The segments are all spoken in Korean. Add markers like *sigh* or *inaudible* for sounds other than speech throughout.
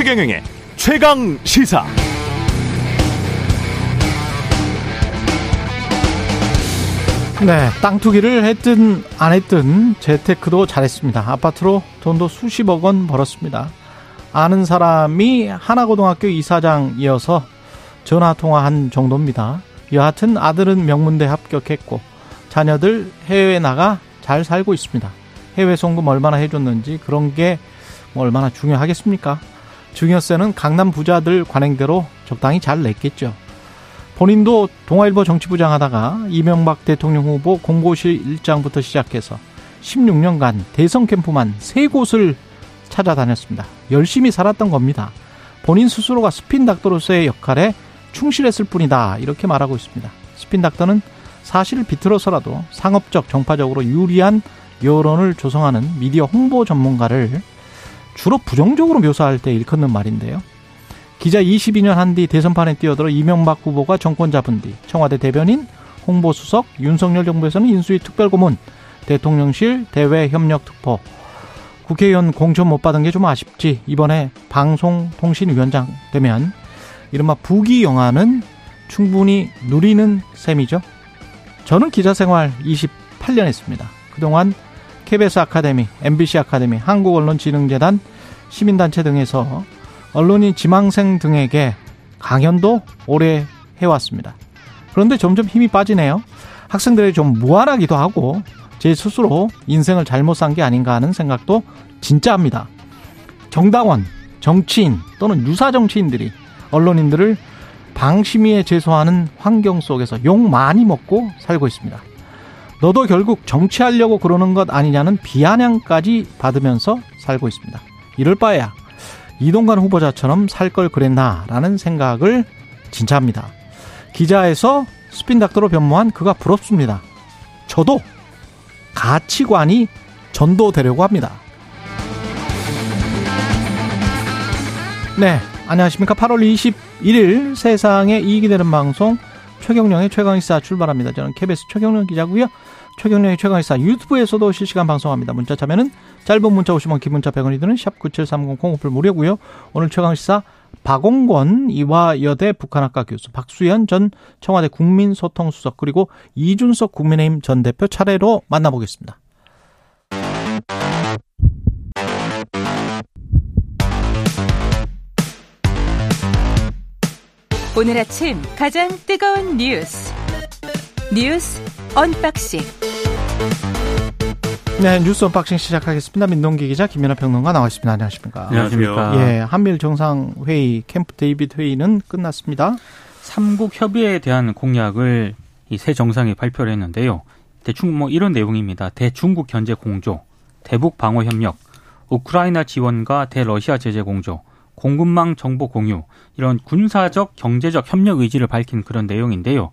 최경영의 최강 시사. 네, 땅 투기를 했든 안 했든 재테크도 잘했습니다. 아파트로 돈도 수십억 원 벌었습니다. 아는 사람이 하나고등학교 이사장이어서 전화 통화한 정도입니다. 여하튼 아들은 명문대 합격했고 자녀들 해외에 나가 잘 살고 있습니다. 해외 송금 얼마나 해줬는지 그런 게뭐 얼마나 중요하겠습니까? 증여세는 강남 부자들 관행대로 적당히 잘 냈겠죠. 본인도 동아일보 정치부장 하다가 이명박 대통령 후보 공보실 일장부터 시작해서 16년간 대선 캠프만 세 곳을 찾아다녔습니다. 열심히 살았던 겁니다. 본인 스스로가 스핀 닥터로서의 역할에 충실했을 뿐이다. 이렇게 말하고 있습니다. 스핀 닥터는 사실을 비틀어서라도 상업적, 정파적으로 유리한 여론을 조성하는 미디어 홍보 전문가를 주로 부정적으로 묘사할 때 일컫는 말인데요. 기자 22년 한 뒤 대선판에 뛰어들어 이명박 후보가 정권 잡은 뒤 청와대 대변인, 홍보수석, 윤석열 정부에서는 인수위 특별고문, 대통령실 대외협력특보, 국회의원 공천 못 받은 게 좀 아쉽지. 이번에 방송통신위원장 되면 이른바 부귀영화는 충분히 누리는 셈이죠. 저는 기자 생활 28년 했습니다. 그동안 KBS 아카데미, MBC 아카데미, 한국언론진흥재단, 시민단체 등에서 언론인 지망생 등에게 강연도 오래 해왔습니다. 그런데 점점 힘이 빠지네요. 학생들이 좀 무안하기도 하고 제 스스로 인생을 잘못 산 게 아닌가 하는 생각도 진짜 합니다. 정당원, 정치인 또는 유사 정치인들이 언론인들을 방심위에 제소하는 환경 속에서 욕 많이 먹고 살고 있습니다. 너도 결국 정치하려고 그러는 것 아니냐는 비아냥까지 받으면서 살고 있습니다. 이럴 바에야 이동관 후보자처럼 살 걸 그랬나라는 생각을 진짜 합니다. 기자에서 스핀 닥터로 변모한 그가 부럽습니다. 저도 가치관이 전도되려고 합니다. 네, 안녕하십니까. 8월 21일 세상에 이익이 되는 방송 최경령의 최강의사 출발합니다. 저는 KBS 최경령 기자고요. 최경령의 최강의사 유튜브에서도 실시간 방송합니다. 문자 참여는 짧은 문자 50원, 긴 문자 100원이 드는 샵 9730 콩오플 무료고요. 오늘 최강의사 박홍권 이화여대 북한학과 교수, 박수현 전 청와대 국민소통수석 그리고 이준석 국민의힘 전 대표 차례로 만나보겠습니다. 오늘 아침 가장 뜨거운 뉴스 뉴스 unboxing 네, 뉴스 unboxing 시작하겠습니다. 민동기 기자, 김민아 평론가 나와 있습니다. 안녕하십니까? 안녕하십니까? 예, 한미일 정상회의 캠프 데이빗 회의는 끝났습니다. 삼국 협의에 대한 공약을 이 새 정상이 발표를 했는데요. 대충 뭐 이런 내용입니다. 대중국 견제 공조, 대북 방어 협력, 우크라이나 지원과 대러시아 제재 공조, 공급망 정보 공유 이런 군사적 경제적 협력 의지를 밝힌 그런 내용인데요.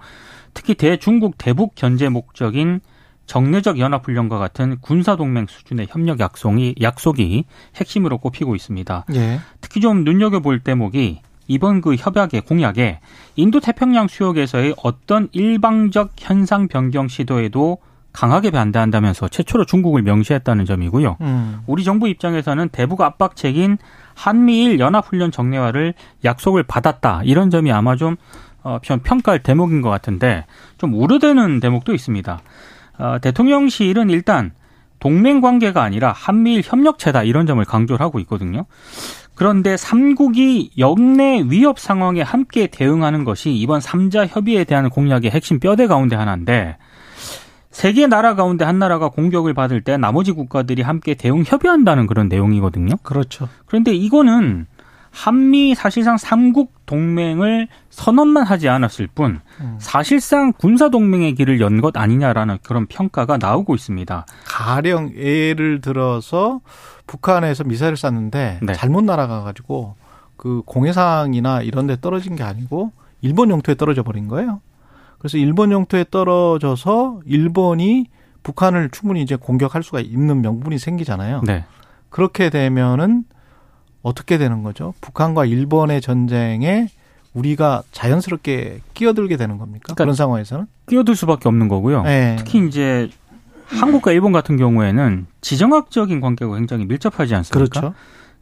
특히 대중국 대북 견제 목적인 정례적 연합훈련과 같은 군사동맹 수준의 협력 약속이, 약속이 핵심으로 꼽히고 있습니다. 예. 특히 좀 눈여겨볼 대목이 이번 그 협약의 공약에 인도 태평양 수역에서의 어떤 일방적 현상 변경 시도에도 강하게 반대한다면서 최초로 중국을 명시했다는 점이고요. 음. 우리 정부 입장에서는 대북 압박책인 한미일 연합훈련 정례화를 약속을 받았다. 이런 점이 아마 좀 어, 평가할 대목인 것 같은데 좀 우려되는 대목도 있습니다. 어, 대통령실은 일단 동맹 관계가 아니라 한미일 협력체다 이런 점을 강조를 하고 있거든요. 그런데 삼국이 역내 위협 상황에 함께 대응하는 것이 이번 삼자 협의에 대한 공약의 핵심 뼈대 가운데 하나인데 세개 나라 가운데 한 나라가 공격을 받을 때 나머지 국가들이 함께 대응 협의한다는 그런 내용이거든요. 그렇죠. 그런데 이거는 한미 사실상 삼국 동맹을 선언만 하지 않았을 뿐 음. 사실상 군사 동맹의 길을 연 것 아니냐라는 그런 평가가 나오고 있습니다. 가령 예를 들어서 북한에서 미사일을 쐈는데 네. 잘못 날아가 가지고 그 공해상이나 이런 데 떨어진 게 아니고 일본 영토에 떨어져 버린 거예요. 그래서 일본 영토에 떨어져서 일본이 북한을 충분히 이제 공격할 수가 있는 명분이 생기잖아요. 네. 그렇게 되면은 어떻게 되는 거죠? 북한과 일본의 전쟁에 우리가 자연스럽게 끼어들게 되는 겁니까? 그러니까 그런 상황에서는? 끼어들 수밖에 없는 거고요. 네. 특히 이제 한국과 일본 같은 경우에는 지정학적인 관계가 굉장히 밀접하지 않습니까? 그렇죠.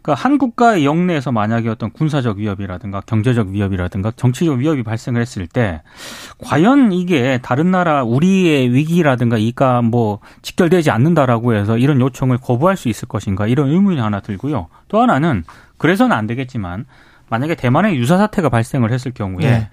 그러니까 한국과의 영내에서 만약에 어떤 군사적 위협이라든가 경제적 위협이라든가 정치적 위협이 발생을 했을 때 과연 이게 다른 나라 우리의 위기라든가 이가 뭐 직결되지 않는다라고 해서 이런 요청을 거부할 수 있을 것인가 이런 의문이 하나 들고요. 또 하나는 그래서는 안 되겠지만 만약에 대만에 유사 사태가 발생을 했을 경우에 네.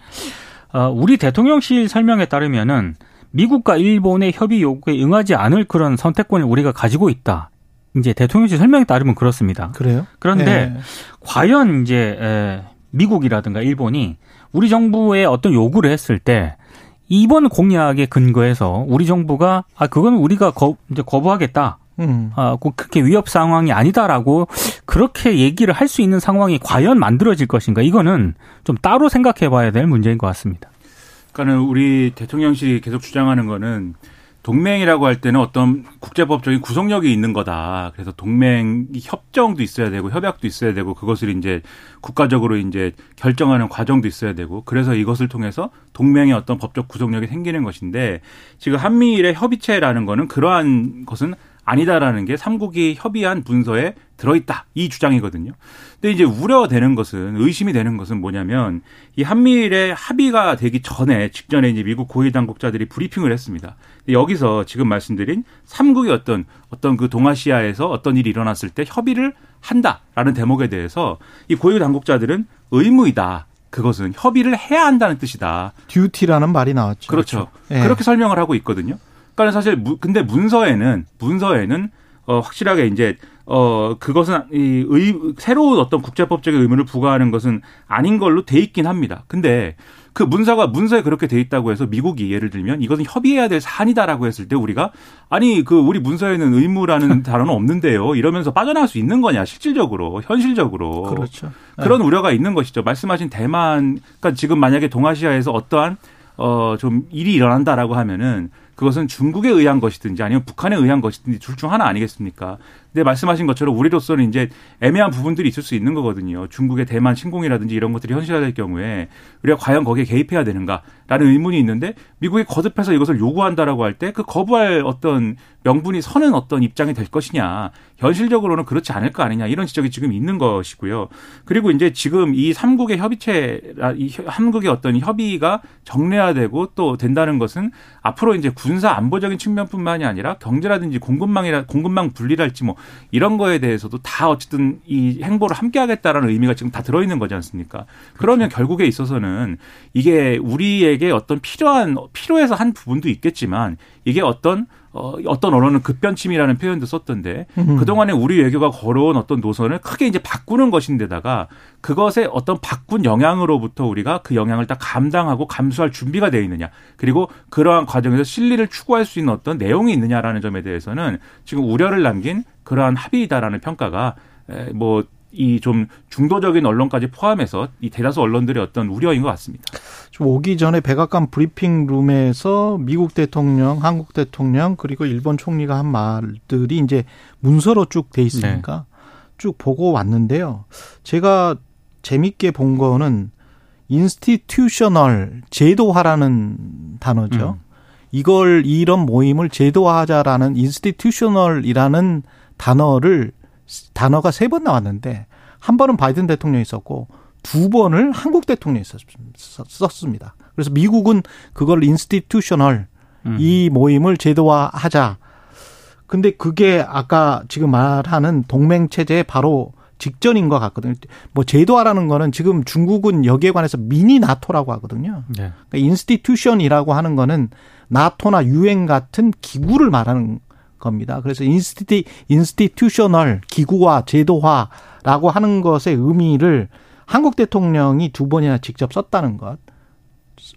어, 우리 대통령실 설명에 따르면은 미국과 일본의 협의 요구에 응하지 않을 그런 선택권을 우리가 가지고 있다. 이제 대통령실 설명에 따르면 그렇습니다. 그래요? 그런데 네. 과연 이제 에, 미국이라든가 일본이 우리 정부에 어떤 요구를 했을 때 이번 공약에 근거해서 우리 정부가 아 그건 우리가 거, 이제 거부하겠다. 음. 아, 그렇게 위협 상황이 아니다라고 그렇게 얘기를 할 수 있는 상황이 과연 만들어질 것인가? 이거는 좀 따로 생각해 봐야 될 문제인 것 같습니다. 그러니까는 우리 대통령실이 계속 주장하는 거는 동맹이라고 할 때는 어떤 국제법적인 구속력이 있는 거다. 그래서 동맹 협정도 있어야 되고 협약도 있어야 되고 그것을 이제 국가적으로 이제 결정하는 과정도 있어야 되고 그래서 이것을 통해서 동맹의 어떤 법적 구속력이 생기는 것인데 지금 한미일의 협의체라는 거는 그러한 것은 아니다라는 게 삼국이 협의한 문서에 들어있다 이 주장이거든요. 근데 이제 우려되는 것은 의심이 되는 것은 뭐냐면 이 한미일의 합의가 되기 전에 직전에 이제 미국 고위 당국자들이 브리핑을 했습니다. 여기서 지금 말씀드린 삼국의 어떤 어떤 그 동아시아에서 어떤 일이 일어났을 때 협의를 한다라는 대목에 대해서 이 고위 당국자들은 의무이다. 그것은 협의를 해야 한다는 뜻이다. 듀티라는 말이 나왔죠. 그렇죠. 그렇죠. 네. 그렇게 설명을 하고 있거든요. 그러니까 사실 근데 문서에는 문서에는 어 확실하게 이제 어 그것은 이 의, 새로운 어떤 국제법적인 의무를 부과하는 것은 아닌 걸로 돼 있긴 합니다. 근데 그 문서가 문서에 그렇게 돼 있다고 해서 미국이 예를 들면 이것은 협의해야 될 사안이다라고 했을 때 우리가 아니 그 우리 문서에는 의무라는 *laughs* 단어는 없는데요. 이러면서 빠져나갈 수 있는 거냐 실질적으로 현실적으로 그렇죠. 그런 네. 우려가 있는 것이죠. 말씀하신 대만 그러니까 지금 만약에 동아시아에서 어떠한 어 좀 일이 일어난다라고 하면은 그것은 중국에 의한 것이든지 아니면 북한에 의한 것이든지 둘 중 하나 아니겠습니까? 근데 말씀하신 것처럼 우리로서는 이제 애매한 부분들이 있을 수 있는 거거든요. 중국의 대만 침공이라든지 이런 것들이 현실화될 경우에 우리가 과연 거기에 개입해야 되는가라는 의문이 있는데 미국이 거듭해서 이것을 요구한다라고 할 때 그 거부할 어떤 명분이 서는 어떤 입장이 될 것이냐. 현실적으로는 그렇지 않을 거 아니냐. 이런 지적이 지금 있는 것이고요. 그리고 이제 지금 이 삼국의 협의체, 이 한국의 어떤 협의가 정례화되고 또 된다는 것은 앞으로 이제 군사 안보적인 측면뿐만이 아니라 경제라든지 공급망이라 공급망 분리랄지 뭐 이런 거에 대해서도 다 어쨌든 이 행보를 함께 하겠다라는 의미가 지금 다 들어있는 거지 않습니까? 그러면 그렇죠. 결국에 있어서는 이게 우리에게 어떤 필요한, 필요해서 한 부분도 있겠지만 이게 어떤 어, 어떤 언어는 급변침이라는 표현도 썼던데 음. 그동안에 우리 외교가 걸어온 어떤 노선을 크게 이제 바꾸는 것인데다가 그것에 어떤 바꾼 영향으로부터 우리가 그 영향을 딱 감당하고 감수할 준비가 되어 있느냐 그리고 그러한 과정에서 실리를 추구할 수 있는 어떤 내용이 있느냐라는 점에 대해서는 지금 우려를 남긴 그러한 합의다라는 평가가 뭐 이 좀 중도적인 언론까지 포함해서 이 대다수 언론들의 어떤 우려인 것 같습니다. 좀 오기 전에 백악관 브리핑 룸에서 미국 대통령, 한국 대통령 그리고 일본 총리가 한 말들이 이제 문서로 쭉 돼 있으니까 네. 쭉 보고 왔는데요. 제가 재밌게 본 거는 institutional 제도화라는 단어죠. 음. 이걸 이런 모임을 제도화하자라는 institutional이라는 단어를 단어가 세 번 나왔는데 한 번은 바이든 대통령이 썼고 두 번을 한국 대통령이 썼습니다. 그래서 미국은 그걸 institutional 음. 이 모임을 제도화하자. 근데 그게 아까 지금 말하는 동맹 체제에 바로 직전인 것 같거든요. 뭐 제도화라는 거는 지금 중국은 여기에 관해서 미니 나토라고 하거든요. 네. 그러니까 institution이라고 하는 거는 나토나 유엔 같은 기구를 말하는 겁니다. 그래서 insti institutional 기구화 제도화라고 하는 것의 의미를 한국 대통령이 두 번이나 직접 썼다는 것.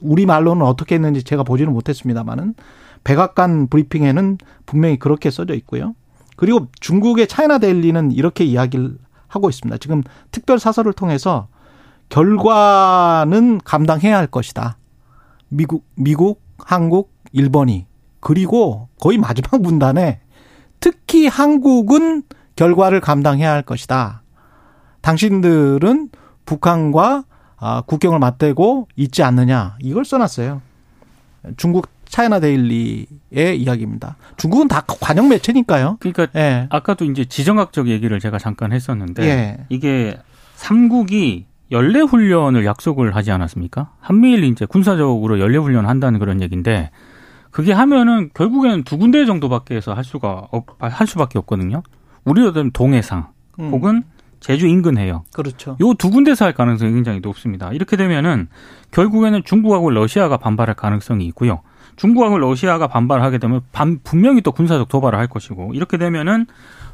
우리 말로는 어떻게 했는지 제가 보지는 못했습니다만은 백악관 브리핑에는 분명히 그렇게 써져 있고요. 그리고 중국의 차이나 데일리는 이렇게 이야기를 하고 있습니다. 지금 특별 사설을 통해서 결과는 감당해야 할 것이다. 미국, 미국, 한국, 일본이. 그리고 거의 마지막 문단에 특히 한국은 결과를 감당해야 할 것이다. 당신들은 북한과 아, 국경을 맞대고 있지 않느냐. 이걸 써놨어요. 중국 차이나 데일리의 이야기입니다. 중국은 다 관영 매체니까요. 그러니까 예. 아까도 이제 지정학적 얘기를 제가 잠깐 했었는데 예. 이게 삼국이 연례 훈련을 약속을 하지 않았습니까? 한미일 이제 군사적으로 연례 훈련 한다는 그런 얘기인데 그게 하면은 결국에는 두 군데 정도밖에 해서 할 수가 없, 할 수밖에 없거든요. 우리로 면 동해상 음. 혹은 제주 인근 해역. 그렇죠. 요 두 군데서 할 가능성이 굉장히 높습니다. 이렇게 되면은 결국에는 중국하고 러시아가 반발할 가능성이 있고요. 중국하고 러시아가 반발하게 되면 반, 분명히 또 군사적 도발을 할 것이고 이렇게 되면은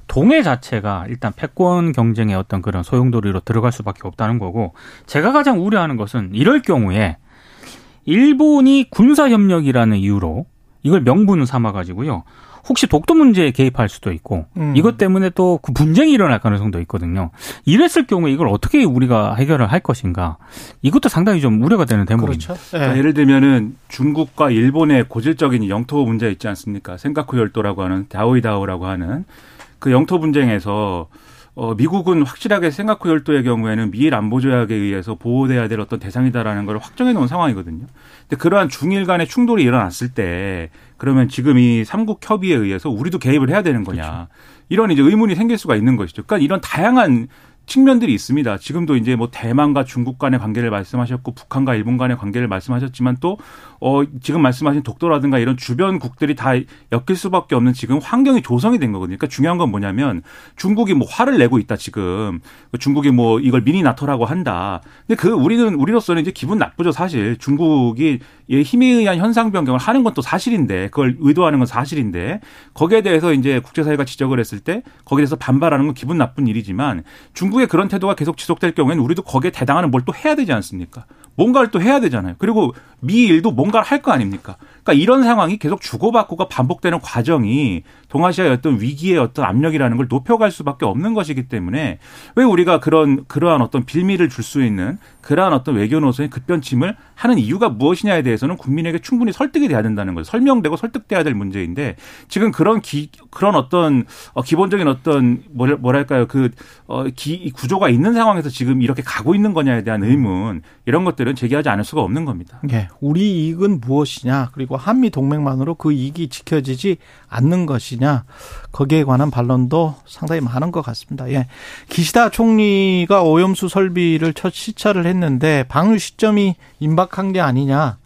동해 자체가 일단 패권 경쟁의 어떤 그런 소용돌이로 들어갈 수밖에 없다는 거고 제가 가장 우려하는 것은 이럴 경우에 일본이 군사 협력이라는 이유로 이걸 명분 삼아 가지고요. 혹시 독도 문제에 개입할 수도 있고 음. 이것 때문에 또 그 분쟁이 일어날 가능성도 있거든요. 이랬을 경우에 이걸 어떻게 우리가 해결을 할 것인가 이것도 상당히 좀 우려가 되는 대목입니다. 그렇죠. 네. 그러니까 예를 들면은 중국과 일본의 고질적인 영토 문제 있지 않습니까? 생카쿠 열도라고 하는 다오이다오라고 하는 그 영토 분쟁에서 어, 미국은 확실하게 생각후 열도의 경우에는 미일 안보조약에 의해서 보호돼야 될 어떤 대상이다라는 걸 확정해 놓은 상황이거든요. 근데 그러한 중일 간의 충돌이 일어났을 때 그러면 지금 이 삼국 협의에 의해서 우리도 개입을 해야 되는 거냐. 그렇죠. 이런 이제 의문이 생길 수가 있는 것이죠. 그러니까 이런 다양한 측면들이 있습니다. 지금도 이제 뭐 대만과 중국 간의 관계를 말씀하셨고 북한과 일본 간의 관계를 말씀하셨지만 또 어, 지금 말씀하신 독도라든가 이런 주변국들이 다 엮일 수밖에 없는 지금 환경이 조성이 된 거거든요. 그러니까 중요한 건 뭐냐면 중국이 뭐 화를 내고 있다 지금 중국이 뭐 이걸 미니 나토라고 한다. 근데 그 우리는 우리로서는 이제 기분 나쁘죠 사실 중국이 힘에 의한 현상 변경을 하는 건 또 사실인데 그걸 의도하는 건 사실인데 거기에 대해서 이제 국제사회가 지적을 했을 때 거기에 대해서 반발하는 건 기분 나쁜 일이지만 중국 의 그런 태도가 계속 지속될 경우에는 우리도 거기에 대당하는 뭘 또 해야 되지 않습니까? 뭔가를 또 해야 되잖아요. 그리고 미일도 뭔가를 할 거 아닙니까? 그러니까 이런 상황이 계속 주고받고가 반복되는 과정이 동아시아의 어떤 위기의 어떤 압력이라는 걸 높여갈 수밖에 없는 것이기 때문에 왜 우리가 그런 그러한 어떤 빌미를 줄 수 있는 그러한 어떤 외교 노선의 급변침을 하는 이유가 무엇이냐에 대해서는 국민에게 충분히 설득이 돼야 된다는 거죠. 설명되고 설득돼야 될 문제인데 지금 그런 기 그런 어떤 어, 기본적인 어떤 뭐랄까요 그 어, 기, 구조가 있는 상황에서 지금 이렇게 가고 있는 거냐에 대한 의문 이런 것들 은 제기하지 않을 수가 없는 겁니다. 네, 우리 이익은 무엇이냐 그리고 한미 동맹만으로 그 이익이 지켜지지 않는 것이냐 거기에 관한 반론도 상당히 많은 것 같습니다. 예, 기시다 총리가 오염수 설비를 첫 시찰을 했는데 방류 시점이 임박한 게 아니냐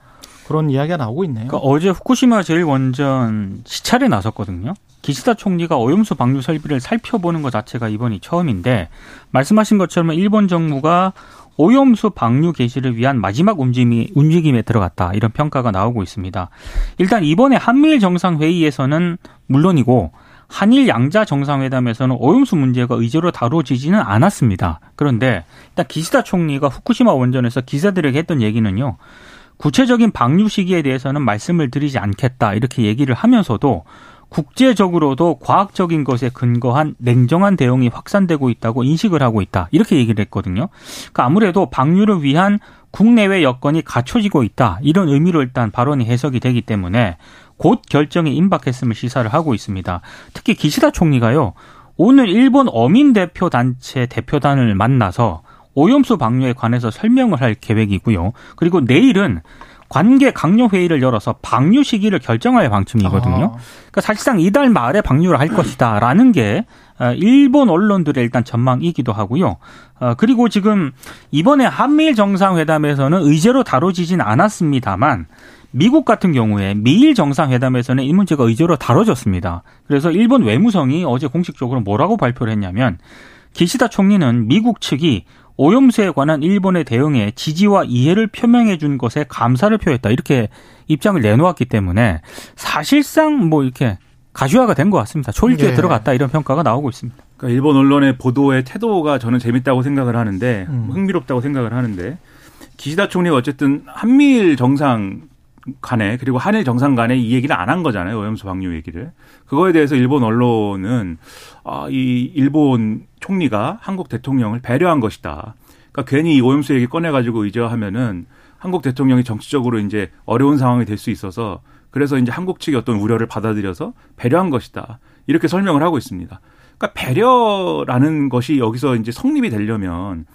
그런 이야기가 나오고 있네요. 그러니까 어제 후쿠시마 제1원전 시찰에 나섰거든요. 기시다 총리가 오염수 방류 설비를 살펴보는 것 자체가 이번이 처음인데 말씀하신 것처럼 일본 정부가 오염수 방류 개시를 위한 마지막 움직임이, 움직임에 들어갔다. 이런 평가가 나오고 있습니다. 일단 이번에 한미일 정상회의에서는 물론이고 한일 양자 정상회담에서는 오염수 문제가 의제로 다뤄지지는 않았습니다. 그런데 일단 기시다 총리가 후쿠시마 원전에서 기자들에게 했던 얘기는요. 구체적인 방류 시기에 대해서는 말씀을 드리지 않겠다. 이렇게 얘기를 하면서도 국제적으로도 과학적인 것에 근거한 냉정한 대응이 확산되고 있다고 인식을 하고 있다. 이렇게 얘기를 했거든요. 그러니까 아무래도 방류를 위한 국내외 여건이 갖춰지고 있다. 이런 의미로 일단 발언이 해석이 되기 때문에 곧 결정에 임박했음을 시사를 하고 있습니다. 특히 기시다 총리가요. 오늘 일본 어민 대표 단체 대표단을 만나서 오염수 방류에 관해서 설명을 할 계획이고요. 그리고 내일은 관계 강요 회의를 열어서 방류 시기를 결정할 방침이거든요. 아. 그러니까 사실상 이달 말에 방류를 할 것이다라는 게 어, 일본 언론들의 일단 전망이기도 하고요. 어, 그리고 지금 이번에 한미일 정상회담에서는 의제로 다뤄지진 않았습니다만 미국 같은 경우에 미일 정상회담에서는 이 문제가 의제로 다뤄졌습니다. 그래서 일본 외무성이 어제 공식적으로 뭐라고 발표를 했냐면 기시다 총리는 미국 측이 오염수에 관한 일본의 대응에 지지와 이해를 표명해 준 것에 감사를 표했다. 이렇게 입장을 내놓았기 때문에 사실상 뭐 이렇게 가주화가 된 것 같습니다. 초일기에 네. 들어갔다 이런 평가가 나오고 있습니다. 그러니까 일본 언론의 보도의 태도가 저는 재밌다고 생각을 하는데 음. 흥미롭다고 생각을 하는데 기시다 총리가 어쨌든 한미일 정상 간에 그리고 한일 정상 간에 이 얘기를 안 한 거잖아요. 오염수 방류 얘기를. 그거에 대해서 일본 언론은 아, 이 일본 총리가 한국 대통령을 배려한 것이다. 그러니까 괜히 이 오염수 얘기 꺼내 가지고 의제하면은 한국 대통령이 정치적으로 이제 어려운 상황이 될 수 있어서 그래서 이제 한국 측의 어떤 우려를 받아들여서 배려한 것이다. 이렇게 설명을 하고 있습니다. 그러니까 배려라는 것이 여기서 이제 성립이 되려면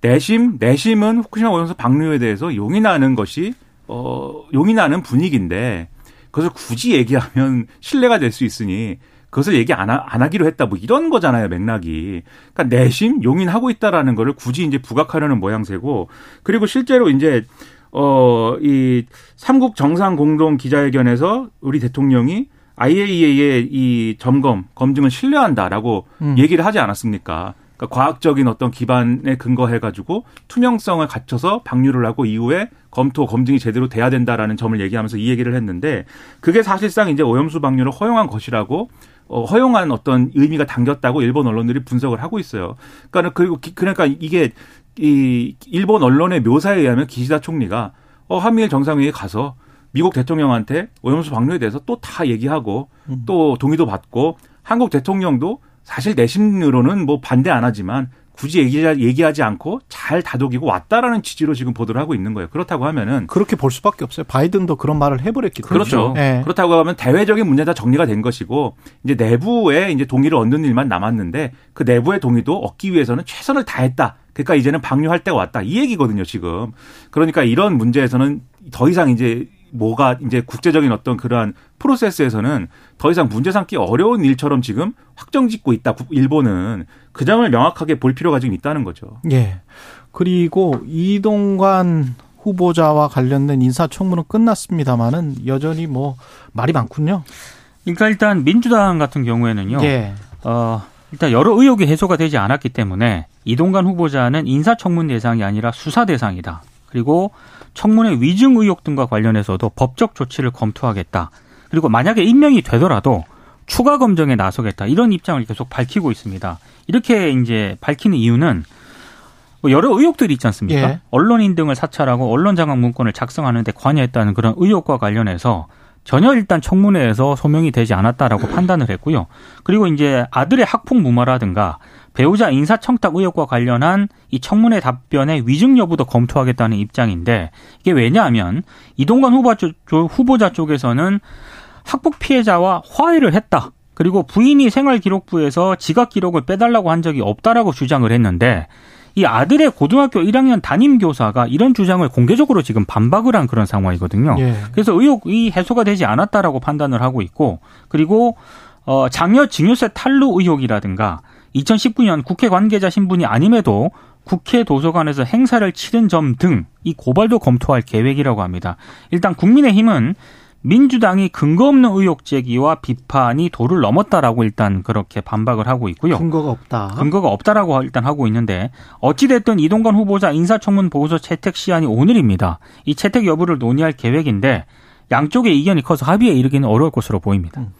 내심, 내심은 후쿠시마 오염수 방류에 대해서 용인하는 것이 어, 용인하는 분위기인데 그것을 굳이 얘기하면 *laughs* 신뢰가 될 수 있으니 그것을 얘기 안, 하, 안 하기로 했다 뭐 이런 거잖아요 맥락이 그러니까 내심 용인하고 있다라는 거를 굳이 이제 부각하려는 모양새고 그리고 실제로 이제 어 이 삼국 정상 공동 기자회견에서 우리 대통령이 IAEA의 이 점검 검증을 신뢰한다라고 음. 얘기를 하지 않았습니까? 그러니까 과학적인 어떤 기반에 근거해 가지고 투명성을 갖춰서 방류를 하고 이후에 검토 검증이 제대로 돼야 된다라는 점을 얘기하면서 이 얘기를 했는데 그게 사실상 이제 오염수 방류를 허용한 것이라고 어, 허용한 어떤 의미가 담겼다고 일본 언론들이 분석을 하고 있어요. 그러니까 그리고 그러니까 이게 이 일본 언론의 묘사에 의하면 기시다 총리가 어 한미일 정상회의에 가서 미국 대통령한테 오염수 방류에 대해서 또 다 얘기하고 음. 또 동의도 받고 한국 대통령도 사실 내심으로는 뭐 반대 안 하지만 굳이 얘기하 지 않고 잘 다독이고 왔다라는 취지로 지금 보도를 하고 있는 거예요. 그렇다고 하면은 그렇게 볼 수밖에 없어요. 바이든도 그런 말을 해버렸기 때문에 그렇죠. 네. 그렇다고 하면 대외적인 문제 다 정리가 된 것이고 이제 내부에 이제 동의를 얻는 일만 남았는데 그 내부의 동의도 얻기 위해서는 최선을 다했다. 그러니까 이제는 방류할 때가 왔다. 이 얘기거든요, 지금. 그러니까 이런 문제에서는 더 이상 이제 뭐가 이제 국제적인 어떤 그러한 프로세스에서는 더 이상 문제 삼기 어려운 일처럼 지금 확정 짓고 있다. 일본은 그 점을 명확하게 볼 필요가 지금 있다는 거죠. 예. 그리고 이동관 후보자와 관련된 인사청문은 끝났습니다만은 여전히 뭐 말이 많군요. 그러니까 일단 민주당 같은 경우에는요. 예. 어, 일단 여러 의혹이 해소가 되지 않았기 때문에 이동관 후보자는 인사청문 대상이 아니라 수사 대상이다. 그리고 청문회 위증 의혹 등과 관련해서도 법적 조치를 검토하겠다. 그리고 만약에 임명이 되더라도 추가 검증에 나서겠다. 이런 입장을 계속 밝히고 있습니다. 이렇게 이제 밝히는 이유는 뭐 여러 의혹들이 있지 않습니까? 예. 언론인 등을 사찰하고 언론 장악 문건을 작성하는데 관여했다는 그런 의혹과 관련해서 전혀 일단 청문회에서 소명이 되지 않았다라고 판단을 했고요. 그리고 이제 아들의 학폭 무마라든가 배우자 인사청탁 의혹과 관련한 이 청문회 답변의 위증 여부도 검토하겠다는 입장인데 이게 왜냐하면 이동관 후보자, 쪽, 후보자 쪽에서는 학폭 피해자와 화해를 했다. 그리고 부인이 생활기록부에서 지각 기록을 빼달라고 한 적이 없다라고 주장을 했는데 이 아들의 고등학교 1학년 담임 교사가 이런 주장을 공개적으로 지금 반박을 한 그런 상황이거든요. 예. 그래서 의혹이 해소가 되지 않았다라고 판단을 하고 있고 그리고 어 장녀 증여세 탈루 의혹이라든가 2019년 국회 관계자 신분이 아님에도 국회 도서관에서 행사를 치른 점 등 이 고발도 검토할 계획이라고 합니다. 일단 국민의힘은 민주당이 근거 없는 의혹 제기와 비판이 도를 넘었다라고 일단 그렇게 반박을 하고 있고요. 근거가 없다. 근거가 없다라고 일단 하고 있는데 어찌됐든 이동관 후보자 인사청문 보고서 채택 시한이 오늘입니다. 이 채택 여부를 논의할 계획인데 양쪽의 이견이 커서 합의에 이르기는 어려울 것으로 보입니다. 음.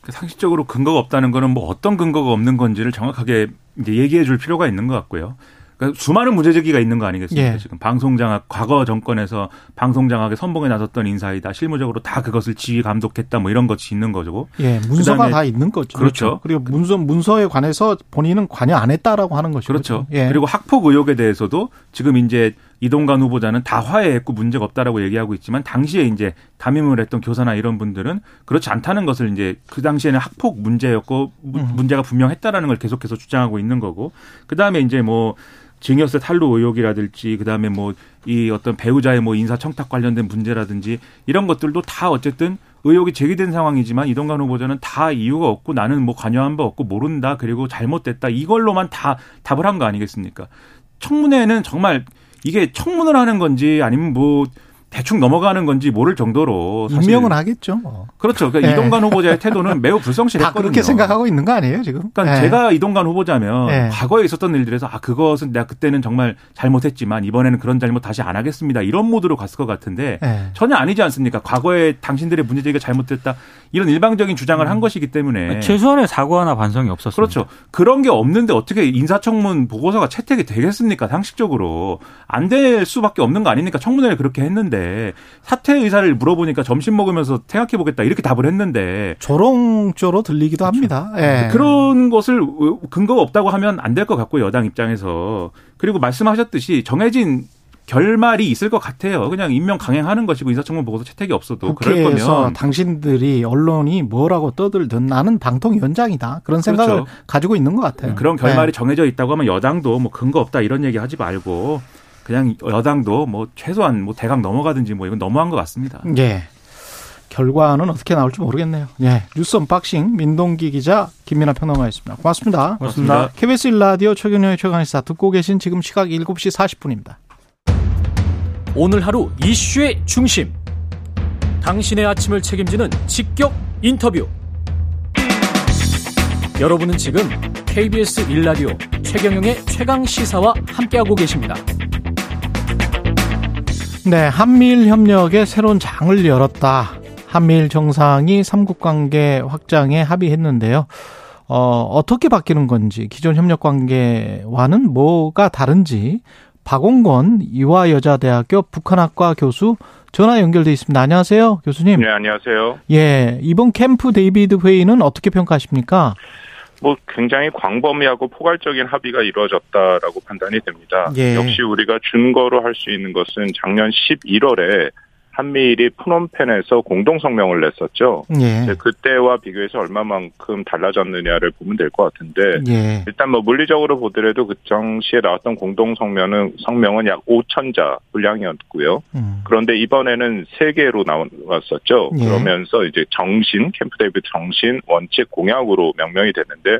그 상식적으로 근거가 없다는 거는 뭐 어떤 근거가 없는 건지를 정확하게 이제 얘기해 줄 필요가 있는 것 같고요. 그러니까 수많은 문제 제기가 있는 거 아니겠습니까? 예. 지금 방송장악 과거 정권에서 방송장악에 선봉에 나섰던 인사이다. 실무적으로 다 그것을 지휘 감독했다. 뭐 이런 것이 있는 거죠. 예, 문서가 다 있는 거죠. 그렇죠. 그리고 문서 문서에 관해서 본인은 관여 안 했다라고 하는 것이죠. 그렇죠. 예. 그리고 학폭 의혹에 대해서도 지금 이제 이동관 후보자는 다 화해했고 문제가 없다라고 얘기하고 있지만 당시에 이제 담임을 했던 교사나 이런 분들은 그렇지 않다는 것을 이제 그 당시에는 학폭 문제였고 음. 문제가 분명했다라는 걸 계속해서 주장하고 있는 거고 그 다음에 이제 뭐 증여세 탈루 의혹이라든지 그다음에 뭐 이 어떤 배우자의 뭐 인사 청탁 관련된 문제라든지 이런 것들도 다 어쨌든 의혹이 제기된 상황이지만 이동관 후보자는 다 이유가 없고 나는 뭐 관여한 바 없고 모른다 그리고 잘못됐다 이걸로만 다 답을 한 거 아니겠습니까? 청문회는 정말 이게 청문을 하는 건지 아니면 뭐 대충 넘어가는 건지 모를 정도로 임명은 하겠죠. 뭐. 그렇죠. 그러니까 네. 이동관 후보자의 태도는 매우 불성실했거든요. 그렇게 생각하고 있는 거 아니에요 지금? 그러니까 네. 제가 이동관 후보자면 네. 과거에 있었던 일들에서 아 그것은 내가 그때는 정말 잘못했지만 이번에는 그런 잘못 다시 안 하겠습니다. 이런 모드로 갔을 것 같은데 네. 전혀 아니지 않습니까? 과거에 당신들의 문제제기가 잘못됐다 이런 일방적인 주장을 음. 한 것이기 때문에 최소한의 사과나 반성이 없었습니다. 그렇죠. 그런 게 없는데 어떻게 인사청문 보고서가 채택이 되겠습니까? 상식적으로 안 될 수밖에 없는 거 아닙니까? 청문회를 그렇게 했는데. 사퇴 의사를 물어보니까 점심 먹으면서 생각해 보겠다 이렇게 답을 했는데 조롱조로 들리기도 그렇죠. 합니다. 예. 그런 것을 근거가 없다고 하면 안 될 것 같고 여당 입장에서 그리고 말씀하셨듯이 정해진 결말이 있을 것 같아요. 그냥 임명 강행하는 것이고 인사청문 보고서 채택이 없어도 그럴 거면 당신들이 언론이 뭐라고 떠들든 나는 방통위원장이다 그런 생각을 그렇죠. 가지고 있는 것 같아요. 그런 결말이 네. 정해져 있다고 하면 여당도 뭐 근거 없다 이런 얘기 하지 말고 그냥 여당도 뭐 최소한 뭐 대강 넘어가든지 뭐 이건 너무한 것 같습니다. 예. 결과는 어떻게 나올지 모르겠네요. 예. 뉴스 unboxing 민동기 기자 김민아 평론가였습니다. 고맙습니다. 고맙습니다. KBS 일라디오 최경영의 최강시사 듣고 계신 지금 시각 7시 40분입니다. 오늘 하루 이슈의 중심. 당신의 아침을 책임지는 직격 인터뷰. 여러분은 지금 KBS 일라디오 최경영의 최강 시사와 함께하고 계십니다. 네, 한미일 협력에 새로운 장을 열었다. 한미일 정상이 삼국 관계 확장에 합의했는데요. 어, 어떻게 바뀌는 건지, 기존 협력 관계와는 뭐가 다른지, 박홍건 이화여자대학교 북한학과 교수 전화 연결돼 있습니다. 안녕하세요, 교수님. 네, 안녕하세요. 예, 이번 캠프 데이비드 회의는 어떻게 평가하십니까? 뭐 굉장히 광범위하고 포괄적인 합의가 이루어졌다라고 판단이 됩니다. 예. 역시 우리가 준거로 할 수 있는 것은 작년 11월에 한미일이 프놈펜에서 공동 성명을 냈었죠. 예, 그때와 비교해서 얼마만큼 달라졌느냐를 보면 될 것 같은데 예, 일단 뭐 물리적으로 보더라도 그 당시에 나왔던 공동 성명은 성명은 약 5천 자 분량이었고요. 음, 그런데 이번에는 세 개로 나왔었죠. 예. 그러면서 이제 정신, 캠프 데이비드 정신 원칙 공약으로 명명이 됐는데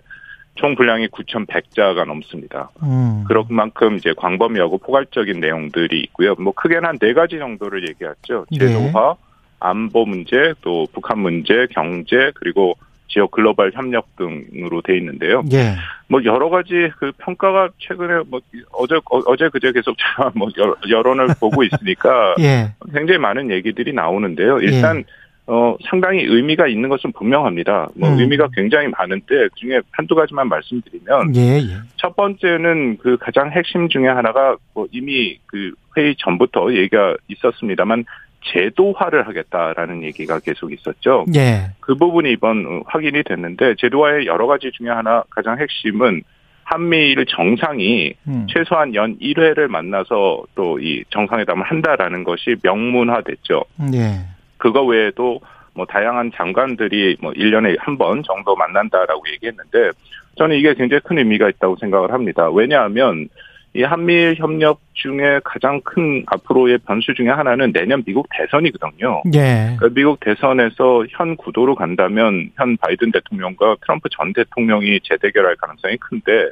총 분량이 9,100자가 넘습니다. 음, 그런 만큼 이제 광범위하고 포괄적인 내용들이 있고요. 뭐 크게는 한 네 가지 정도를 얘기하죠. 예. 제도화, 안보 문제, 또 북한 문제, 경제, 그리고 지역 글로벌 협력 등으로 돼 있는데요. 예, 뭐 여러 가지 그 평가가 최근에 뭐 어제 어- 어제 그제 계속 뭐 여- 여론을 보고 있으니까 *laughs* 예, 굉장히 많은 얘기들이 나오는데요. 일단 어 상당히 의미가 있는 것은 분명합니다. 뭐 음. 의미가 굉장히 많은데 그중에 한두 가지만 말씀드리면 예, 예, 첫 번째는 그 가장 핵심 중에 하나가 뭐 이미 그 회의 전부터 얘기가 있었습니다만 제도화를 하겠다라는 얘기가 계속 있었죠. 예, 그 부분이 이번 어, 확인이 됐는데 제도화의 여러 가지 중에 하나 가장 핵심은 한미일 정상이 음, 최소한 연 1회를 만나서 또 이 정상회담을 한다라는 것이 명문화됐죠. 예, 그거 외에도 뭐 다양한 장관들이 뭐 1년에 한 번 정도 만난다라고 얘기했는데 저는 이게 굉장히 큰 의미가 있다고 생각을 합니다. 왜냐하면 이 한미일 협력 중에 가장 큰 앞으로의 변수 중에 하나는 내년 미국 대선이거든요. 예, 그러니까 미국 대선에서 현 구도로 간다면 현 바이든 대통령과 트럼프 전 대통령이 재대결할 가능성이 큰데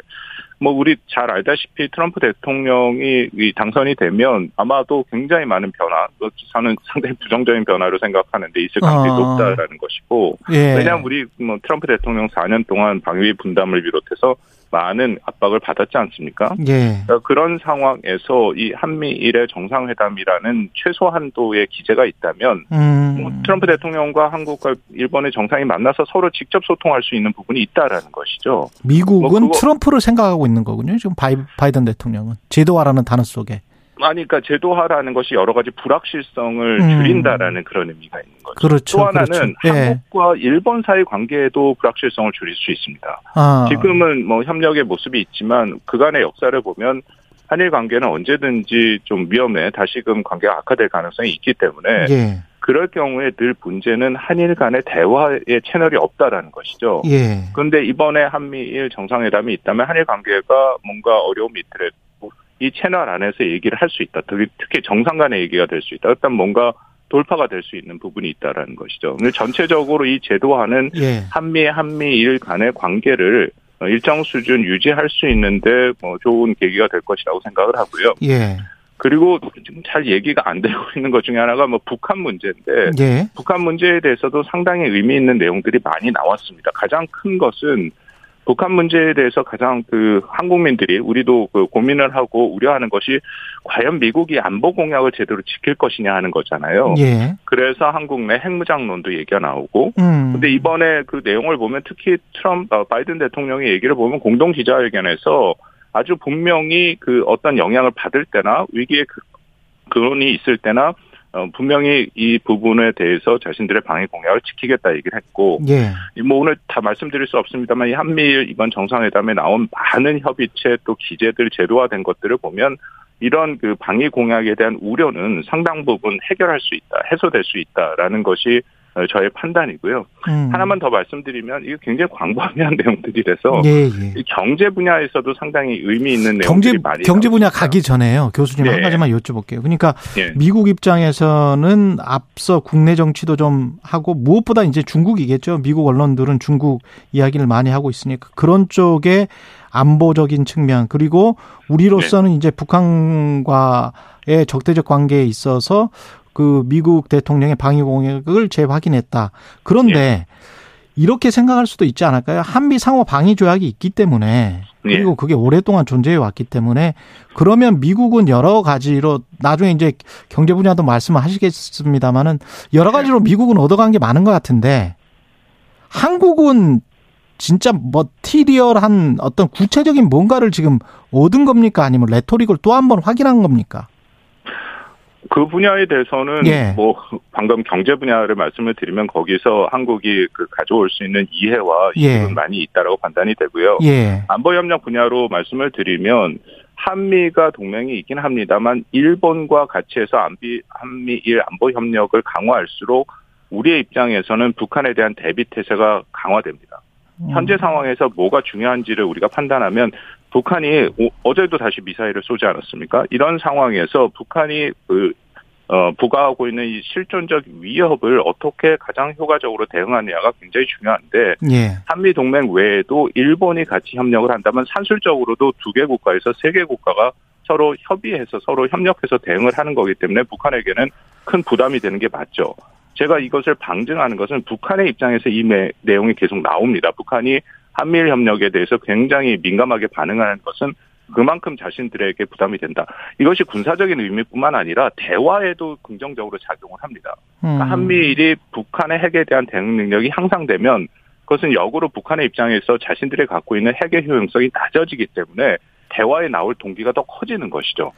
뭐 우리 잘 알다시피 트럼프 대통령이 이 당선이 되면 아마도 굉장히 많은 변화, 뭐 저는 상당히 부정적인 변화로 생각하는데 있을 가능성이 아. 높다라는 것이고 예. 왜냐하면 우리 뭐 트럼프 대통령 4년 동안 방위 분담을 비롯해서 많은 압박을 받았지 않습니까? 예. 그러니까 그런 상황에서 이 한미일의 정상회담이라는 최소 한도의 기제가 있다면 음. 뭐 트럼프 대통령과 한국과 일본의 정상이 만나서 서로 직접 소통할 수 있는 부분이 있다라는 것이죠. 미국은 뭐 트럼프를 생각하고 있는 거군요. 지금 바이, 바이든 대통령은 제도화라는 단어 속에. 아니, 그러니까 제도화라는 것이 여러 가지 불확실성을 음. 줄인다라는 그런 의미가 있는 거죠. 그렇죠. 또 하나는 그렇죠. 예. 한국과 일본 사이 관계에도 불확실성을 줄일 수 있습니다. 아. 지금은 뭐 협력의 모습이 있지만 그간의 역사를 보면 한일 관계는 언제든지 좀 위험해 다시금 관계가 악화될 가능성이 있기 때문에 예. 그럴 경우에 늘 문제는 한일 간의 대화의 채널이 없다라는 것이죠. 예. 그런데 이번에 한미일 정상회담이 있다면 한일 관계가 뭔가 어려움이 있더라도 이 채널 안에서 얘기를 할 수 있다. 특히, 특히 정상 간의 얘기가 될 수 있다. 일단 뭔가 돌파가 될 수 있는 부분이 있다라는 것이죠. 전체적으로 이 제도화는 예. 한미 한미일 간의 관계를 어, 일정 수준 유지할 수 있는데 뭐 좋은 계기가 될 것이라고 생각을 하고요. 예. 그리고 지금 잘 얘기가 안 되고 있는 것 중에 하나가 뭐 북한 문제인데 예. 북한 문제에 대해서도 상당히 의미 있는 내용들이 많이 나왔습니다. 가장 큰 것은 북한 문제에 대해서 가장 그 한국민들이 우리도 그 고민을 하고 우려하는 것이 과연 미국이 안보 공약을 제대로 지킬 것이냐 하는 거잖아요. 예. 그래서 한국 내 핵무장론도 얘기가 나오고 음. 근데 이번에 그 내용을 보면 특히 트럼프 어, 바이든 대통령의 얘기를 보면 공동 기자회견에서 아주 분명히 그 어떤 영향을 받을 때나 위기의 그 근원이 있을 때나 어, 분명히 이 부분에 대해서 자신들의 방위 공약을 지키겠다 얘기를 했고 예. 뭐 오늘 다 말씀드릴 수 없습니다만 이 한미일 이번 정상회담에 나온 많은 협의체 또 기재들 제도화된 것들을 보면 이런 그 방위 공약에 대한 우려는 상당 부분 해결할 수 있다, 해소될 수 있다라는 것이 어, 저의 판단이고요. 음. 하나만 더 말씀드리면 이게 굉장히 광범위한 *laughs* 내용들이라서 예, 예. 이 경제 분야에서도 상당히 의미 있는 경제 내용들이 많이 경제 분야. 가기 전에요. 교수님 한 네. 가지만 여쭤볼게요. 그러니까 예. 미국 입장에서는 앞서 국내 정치도 좀 하고 무엇보다 이제 중국이겠죠. 미국 언론들은 중국 이야기를 많이 하고 있으니까 그런 쪽에 안보적인 측면 그리고 우리로서는 네. 이제 북한과의 적대적 관계에 있어서 그 미국 대통령의 방위 공약을 재확인했다. 그런데 예. 이렇게 생각할 수도 있지 않을까요? 한미 상호 방위 조약이 있기 때문에 예. 그리고 그게 오랫동안 존재해 왔기 때문에 그러면 미국은 여러 가지로 나중에 이제 경제 분야도 말씀을 하시겠습니다만은 여러 네. 가지로 미국은 얻어간 게 많은 것 같은데 한국은 진짜 머티리얼한 어떤 구체적인 뭔가를 지금 얻은 겁니까? 아니면 레토릭을 또 한 번 확인한 겁니까? 그 분야에 대해서는 예. 뭐 방금 경제 분야를 말씀을 드리면 거기서 한국이 그 가져올 수 있는 이해와 예. 이익은 많이 있다라고 판단이 되고요. 예. 안보 협력 분야로 말씀을 드리면 한미가 동맹이 있긴 합니다만 일본과 같이 해서 한미 한미일 안보 협력을 강화할수록 우리의 입장에서는 북한에 대한 대비 태세가 강화됩니다. 현재 상황에서 뭐가 중요한지를 우리가 판단하면 북한이 오- 어제도 다시 미사일을 쏘지 않았습니까? 이런 상황에서 북한이 그 어, 부과하고 있는 이 실존적 위협을 어떻게 가장 효과적으로 대응하느냐가 굉장히 중요한데 예. 한미 동맹 외에도 일본이 같이 협력을 한다면 산술적으로도 두 개 국가에서 세 개 국가가 서로 협의해서 서로 협력해서 대응을 하는 거기 때문에 북한에게는 큰 부담이 되는 게 맞죠. 제가 이것을 방증하는 것은 북한의 입장에서 이 매- 내용이 계속 나옵니다. 북한이 한미일 협력에 대해서 굉장히 민감하게 반응하는 것은 그만큼 자신들에게 부담이 된다. 이것이 군사적인 의미뿐만 아니라 대화에도 긍정적으로 작용을 합니다. 그러니까 음. 한미일이 북한의 핵에 대한 대응 능력이 향상되면 그것은 역으로 북한의 입장에서 자신들이 갖고 있는 핵의 효용성이 낮아지기 때문에 대화에 나올 동기가 더 커지는 것이죠.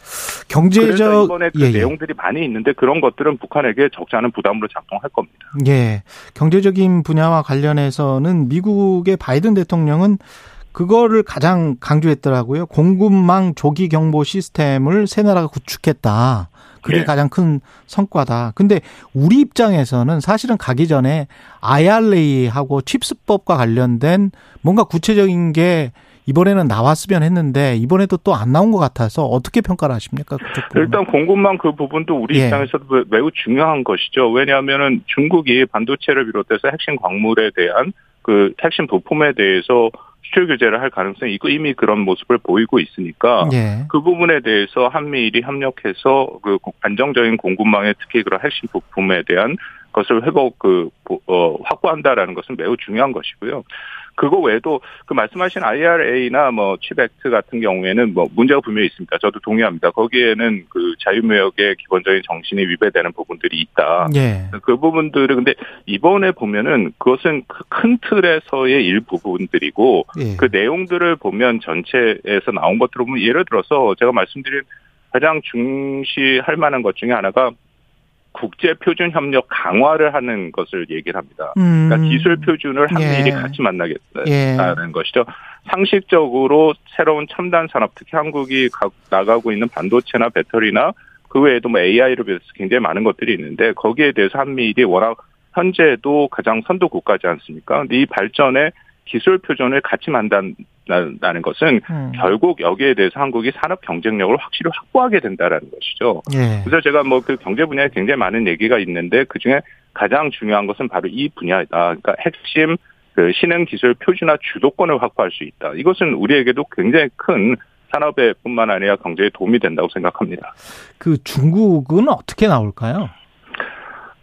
경제적 이번에 그 예, 예. 내용들이 많이 있는데 그런 것들은 북한에게 적지 않은 부담으로 작동할 겁니다. 예. 경제적인 분야와 관련해서는 미국의 바이든 대통령은 그거를 가장 강조했더라고요. 공급망 조기 경보 시스템을 새 나라가 구축했다. 그게 예. 가장 큰 성과다. 근데 우리 입장에서는 사실은 가기 전에 IRA하고 칩스법과 관련된 뭔가 구체적인 게 이번에는 나왔으면 했는데 이번에도 또 안 나온 것 같아서 어떻게 평가를 하십니까? 일단 공급망 그 부분도 우리 예. 입장에서도 매- 매우 중요한 것이죠. 왜냐하면은 중국이 반도체를 비롯해서 핵심 광물에 대한 그 핵심 부품에 대해서 수출 규제를 할 가능성이 있고 이미 그런 모습을 보이고 있으니까 예. 그 부분에 대해서 한미일이 협력해서 그 안정적인 공급망에 특히 그런 핵심 부품에 대한 것을 회복 그 어, 확보한다라는 것은 매우 중요한 것이고요. 그거 외에도 그 말씀하신 IRA나 뭐 칩액트 같은 경우에는 뭐 문제가 분명히 있습니다. 저도 동의합니다. 거기에는 그 자유무역의 기본적인 정신이 위배되는 부분들이 있다. 예. 그 부분들을 근데 이번에 보면은 그것은 그큰 틀에서의 일부분들이고 예. 그 내용들을 보면 전체에서 나온 것들을 보면 예를 들어서 제가 말씀드린 가장 중시할 만한 것 중에 하나가 국제 표준 협력 강화를 하는 것을 얘기를 합니다. 음. 그러니까 기술 표준을 한미일이 예. 같이 만나겠다는 예. 것이죠. 상식적으로 새로운 첨단 산업, 특히 한국이 가- 나가고 있는 반도체나 배터리나 그 외에도 뭐 AI를 비해서 굉장히 많은 것들이 있는데 거기에 대해서 한미일이 워낙 현재도 가장 선도 국가지 않습니까? 근데 이 발전에 기술 표준을 같이 만 든다는 것은 음. 결국 여기에 대해서 한국이 산업 경쟁력을 확실히 확보하게 된다라는 것이죠. 예. 그래서 제가 뭐 그 경제 분야에 굉장히 많은 얘기가 있는데 그 중에 가장 중요한 것은 바로 이 분야이다. 그러니까 핵심 그 신흥 기술 표준화 주도권을 확보할 수 있다. 이것은 우리에게도 굉장히 큰 산업에 뿐만 아니라 경제에 도움이 된다고 생각합니다. 그 중국은 어떻게 나올까요?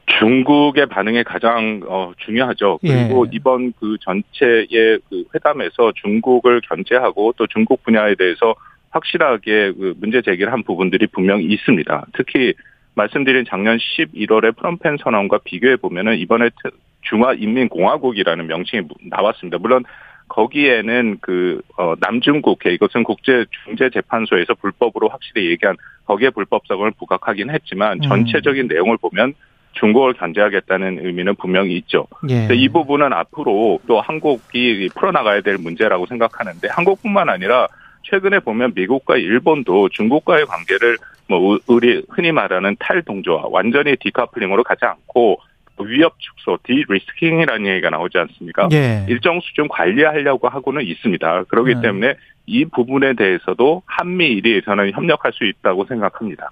중국의 반응이 가장 어, 중요하죠. 그리고 예. 이번 그 전체의 그 회담에서 중국을 견제하고 또 중국 분야에 대해서 확실하게 그 문제 제기를 한 부분들이 분명히 있습니다. 특히 말씀드린 작년 11월에 프롬펜 선언과 비교해 보면은 이번에 트- 중화인민공화국이라는 명칭이 나왔습니다. 물론 거기에는 그 어, 남중국해 이것은 국제 중재 재판소에서 불법으로 확실히 얘기한 거기에 불법성을 부각하긴 했지만 음. 전체적인 내용을 보면 중국을 견제하겠다는 의미는 분명히 있죠. 예. 이 부분은 앞으로 또 한국이 풀어나가야 될 문제라고 생각하는데 한국뿐만 아니라 최근에 보면 미국과 일본도 중국과의 관계를 뭐 우리 흔히 말하는 탈동조화 완전히 디카플링으로 가지 않고 위협 축소, 디리스킹이라는 얘기가 나오지 않습니까? 예. 일정 수준 관리하려고 하고는 있습니다. 그렇기 네. 때문에 이 부분에 대해서도 한미일이 저는 협력할 수 있다고 생각합니다.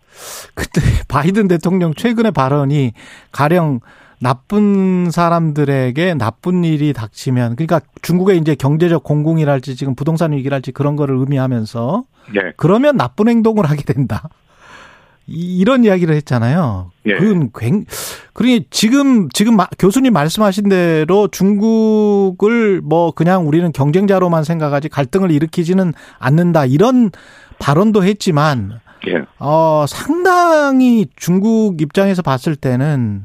그때 *laughs* 바이든 대통령 최근의 발언이 가령 나쁜 사람들에게 나쁜 일이 닥치면 그러니까 중국의 이제 경제적 공공이랄지 지금 부동산 위기랄지 그런 거를 의미하면서 네. 그러면 나쁜 행동을 하게 된다. 이- 이런 이야기를 했잖아요. 예. 그건 굉, 그러니 지금, 지금 마- 교수님 말씀하신 대로 중국을 뭐 그냥 우리는 경쟁자로만 생각하지 갈등을 일으키지는 않는다. 이런 발언도 했지만, 예. 어, 상당히 중국 입장에서 봤을 때는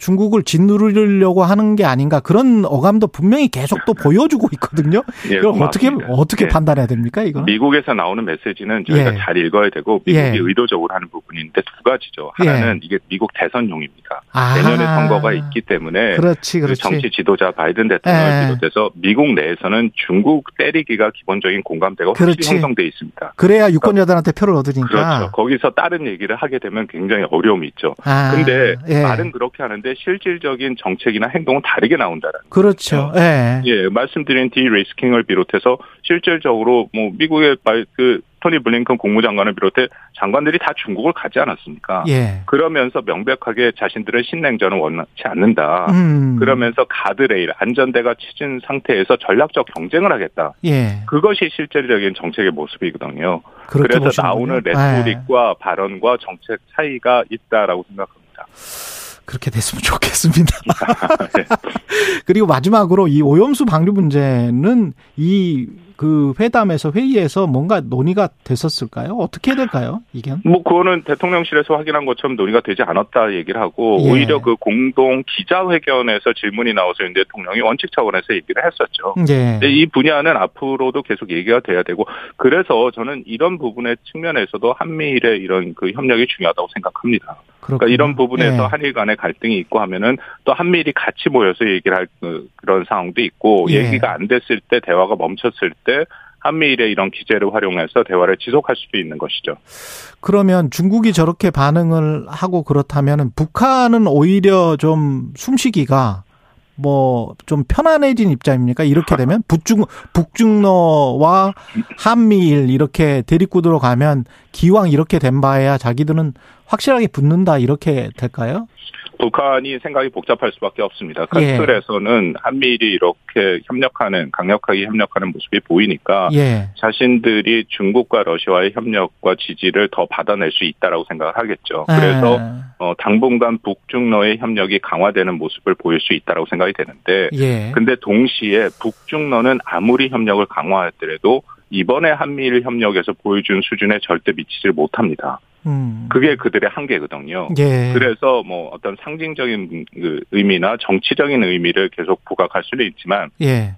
중국을 짓누르려고 하는 게 아닌가 그런 어감도 분명히 계속 또 보여주고 있거든요. *laughs* 예, 이걸 어떻게. 어떻게 예. 판단해야 됩니까, 이거? 미국에서 나오는 메시지는 저희가 예. 잘 읽어야 되고 미국이 예. 의도적으로 하는 부분인데 두 가지죠. 하나는 이게 미국 대선용입니다. 아. 내년에 선거가 있기 때문에 그렇지, 그 그렇지. 정치 지도자 바이든 대통령을 예. 비롯해서 미국 내에서는 중국 때리기가 기본적인 공감대가. 확실히 형성돼 있습니다. 그래야 유권자들한테 표를 얻으니까. 그렇죠. 거기서 다른 얘기를 하게 되면 굉장히 어려움이 있죠. 아, 근데 예. 말은 그렇게 하는데 실질적인 정책이나 행동은 다르게 나온다는 그렇죠. 예. 예, 말씀드린 디리스킹을 비롯해서 실질적으로 뭐 미국의 말- 그 토니 블링컨 국무장관을 비롯해 장관들이 다 중국을 가지 않았습니까? 예. 그러면서 명백하게 자신들은 신냉전을 원하지 않는다. 음. 그러면서 가드레일 안전대가 치진 상태에서 전략적 경쟁을 하겠다. 예. 그것이 실질적인 정책의 모습이거든요. 그래서 보시는군요. 나오는 예. 레토릭과 발언과 정책 차이가 있다라고 생각합니다. 그렇게 됐으면 좋겠습니다. 네. *laughs* 그리고 마지막으로 이 오염수 방류 문제는 이 그 회담에서 회의에서 뭔가 논의가 됐었을까요? 어떻게 될까요? 이게? 뭐 그거는 대통령실에서 확인한 것처럼 논의가 되지 않았다 얘기를 하고 예. 오히려 그 공동 기자회견에서 질문이 나와서 윤 대통령이 원칙 차원에서 얘기를 했었죠. 예. 이 분야는 앞으로도 계속 얘기가 돼야 되고 그래서 저는 이런 부분의 측면에서도 한미일의 이런 그 협력이 중요하다고 생각합니다. 그러니까 그렇군요. 이런 부분에서 예. 한일 간의 갈등이 있고 하면은 또 한미일이 같이 모여서 얘기를 할 그- 그런 상황도 있고 예. 얘기가 안 됐을 때 대화가 멈췄을 때 한미일의 이런 기제를 활용해서 대화를 지속할 수도 있는 것이죠. 그러면 중국이 저렇게 반응을 하고 그렇다면은 북한은 오히려 좀 숨쉬기가 뭐 좀 편안해진 입장입니까? 이렇게 되면 북중 북중러와 한미일 이렇게 대립구도로 가면 기왕 이렇게 된 바에야 자기들은 확실하게 붙는다 이렇게 될까요? 북한이 생각이 복잡할 수밖에 없습니다. 큰 예. 틀에서는 한미일이 이렇게 협력하는 강력하게 협력하는 모습이 보이니까 예. 자신들이 중국과 러시아의 협력과 지지를 더 받아낼 수 있다라고 생각을 하겠죠. 그래서 어, 당분간 북중러의 협력이 강화되는 모습을 보일 수 있다라고 생각이 되는데 예. 근데 동시에 북중러는 아무리 협력을 강화하더라도 이번에 한미일 협력에서 보여준 수준에 절대 미치질 못합니다. 음. 그게 그들의 한계거든요. 예. 그래서 뭐 어떤 상징적인 그 의미나 정치적인 의미를 계속 부각할 수는 있지만 예.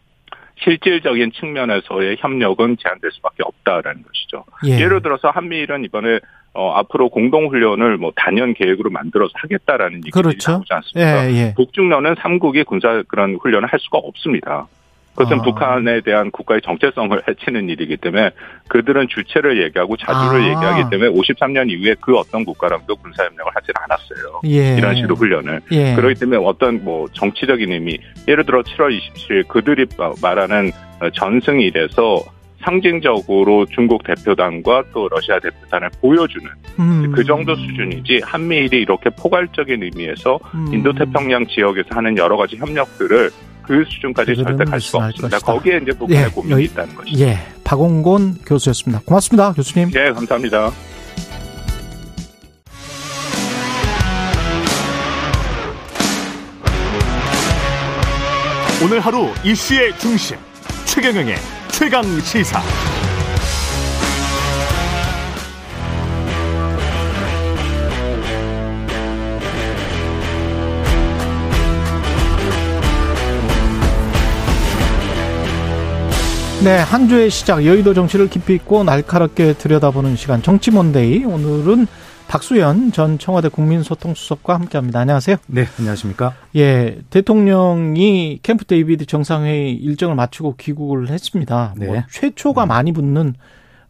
실질적인 측면에서의 협력은 제한될 수밖에 없다라는 것이죠. 예. 예를 들어서 한미일은 이번에 어, 앞으로 공동 훈련을 뭐 단연 계획으로 만들어서 하겠다라는 얘기들이 그렇죠. 나오지 않습니까? 예, 예. 북중러는 삼국이 군사 그런 훈련을 할 수가 없습니다. 그것은 아. 북한에 대한 국가의 정체성을 해치는 일이기 때문에 그들은 주체를 얘기하고 자주를 아. 얘기하기 때문에 53년 이후에 그 어떤 국가랑도 군사협력을 하지 않았어요. 예. 이런 식으로 훈련을. 예. 그렇기 때문에 어떤 뭐 정치적인 의미, 예를 들어 7월 27일 그들이 말하는 어, 전승일에서 상징적으로 중국 대표단과 또 러시아 대표단을 보여주는 음. 그 정도 수준이지 한미일이 이렇게 포괄적인 의미에서 음. 인도태평양 지역에서 하는 여러 가지 협력들을 그 수준까지 절대 갈 수가 없습니다. 것이다. 거기에 이제 북한의 예, 고민이 여기- 있다는 것이죠. 예. 박홍곤 교수였습니다. 고맙습니다, 교수님. 네, 감사합니다. 오늘 하루 이슈의 중심 최경영의 최강 시사. 네, 한 주의 시작 여의도 정치를 깊이 있고 날카롭게 들여다보는 시간 정치 Monday 오늘은 박수현 전 청와대 국민소통수석과 함께합니다. 안녕하세요. 네, 안녕하십니까? 예, 대통령이 캠프 데이비드 정상회의 일정을 마치고 귀국을 했습니다. 네. 뭐 최초가 많이 붙는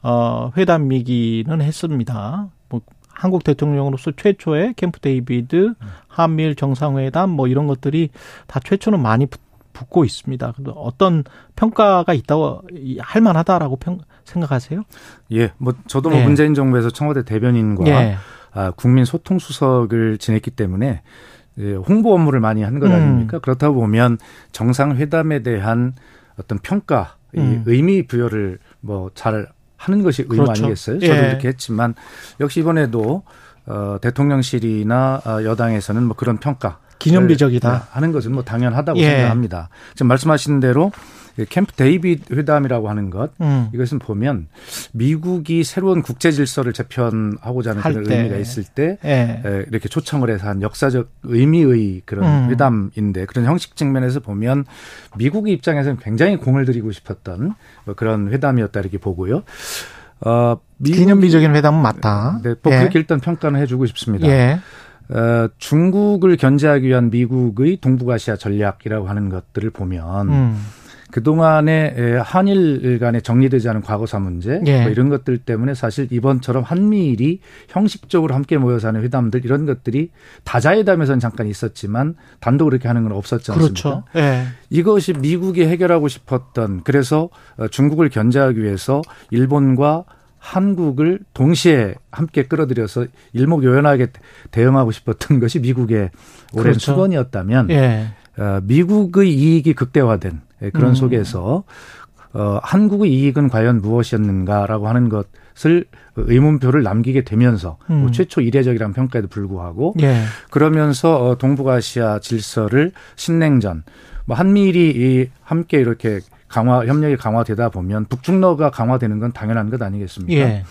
어 회담이기는 했습니다. 뭐 한국 대통령으로서 최초의 캠프 데이비드, 한미일 정상회담 뭐 이런 것들이 다 최초는 많이 붙, 고 있습니다. 어떤 평가가 있다고 할 만하다라고 평, 생각하세요? 예, 뭐 저도 뭐 예. 문재인 정부에서 청와대 대변인과 예. 아, 국민 소통 수석을 지냈기 때문에 예, 홍보 업무를 많이 한것 음. 아닙니까? 그렇다 보면 정상회담에 대한 어떤 평가, 음. 의미 부여를 뭐 잘 하는 것이 의무 그렇죠. 아니겠어요? 저도 예. 이렇게 했지만 역시 이번에도 어, 대통령실이나 어, 여당에서는 뭐 그런 평가 기념비적이다 하는 것은 뭐 당연하다고 예. 생각합니다. 지금 말씀하신 대로 캠프 데이비드 회담이라고 하는 것 음. 이것은 보면 미국이 새로운 국제 질서를 재편하고자 하는 그런 때. 의미가 있을 때 예. 이렇게 초청을 해서 한 역사적 의미의 그런 음. 회담인데 그런 형식 측면에서 보면 미국의 입장에서는 굉장히 공을 들이고 싶었던 뭐 그런 회담이었다 이렇게 보고요. 어, 기념비적인 회담은 맞다. 네, 뭐 예. 그렇게 일단 평가는 해주고 싶습니다. 예. 어, 중국을 견제하기 위한 미국의 동북아시아 전략이라고 하는 것들을 보면 음. 그동안에 한일 간에 정리되지 않은 과거사 문제 예. 뭐 이런 것들 때문에 사실 이번처럼 한미일이 형식적으로 함께 모여서 하는 회담들 이런 것들이 다자회담에서는 잠깐 있었지만 단독 이렇게 하는 건 없었지 않습니까? 그렇죠. 예. 이것이 미국이 해결하고 싶었던 그래서 어, 중국을 견제하기 위해서 일본과 한국을 동시에 함께 끌어들여서 일목요연하게 대응하고 싶었던 것이 미국의 오랜 그렇죠. 수건이었다면 예. 어, 미국의 이익이 극대화된 그런 음. 속에서 어, 한국의 이익은 과연 무엇이었는가라고 하는 것을 의문표를 남기게 되면서 뭐 음. 뭐 최초 이례적이라는 평가에도 불구하고 예. 그러면서 어, 동북아시아 질서를 신냉전 뭐 한미일이 함께 이렇게 강화 협력이 강화되다 보면 북중러가 강화되는 건 당연한 것 아니겠습니까? 예.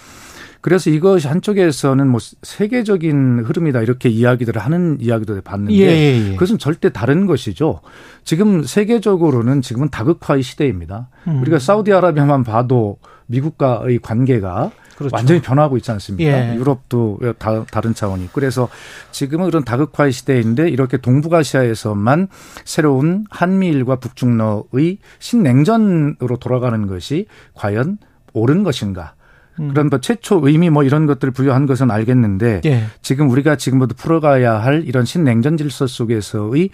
그래서 이것이 한쪽에서는 뭐 세계적인 흐름이다 이렇게 이야기들을 하는 이야기도 봤는데 예, 예, 예. 그것은 절대 다른 것이죠. 지금 세계적으로는 지금은 다극화의 시대입니다. 음. 우리가 사우디아라비아만 봐도 미국과의 관계가 그렇죠. 완전히 변화하고 있지 않습니까? 예. 유럽도 다, 다른 차원이. 그래서 지금은 그런 다극화의 시대인데 이렇게 동북아시아에서만 새로운 한미일과 북중러의 신냉전으로 돌아가는 것이 과연 옳은 것인가? 음. 그런 뭐 최초 의미 뭐 이런 것들을 부여한 것은 알겠는데 예. 지금 우리가 지금부터 풀어가야 할 이런 신냉전 질서 속에서의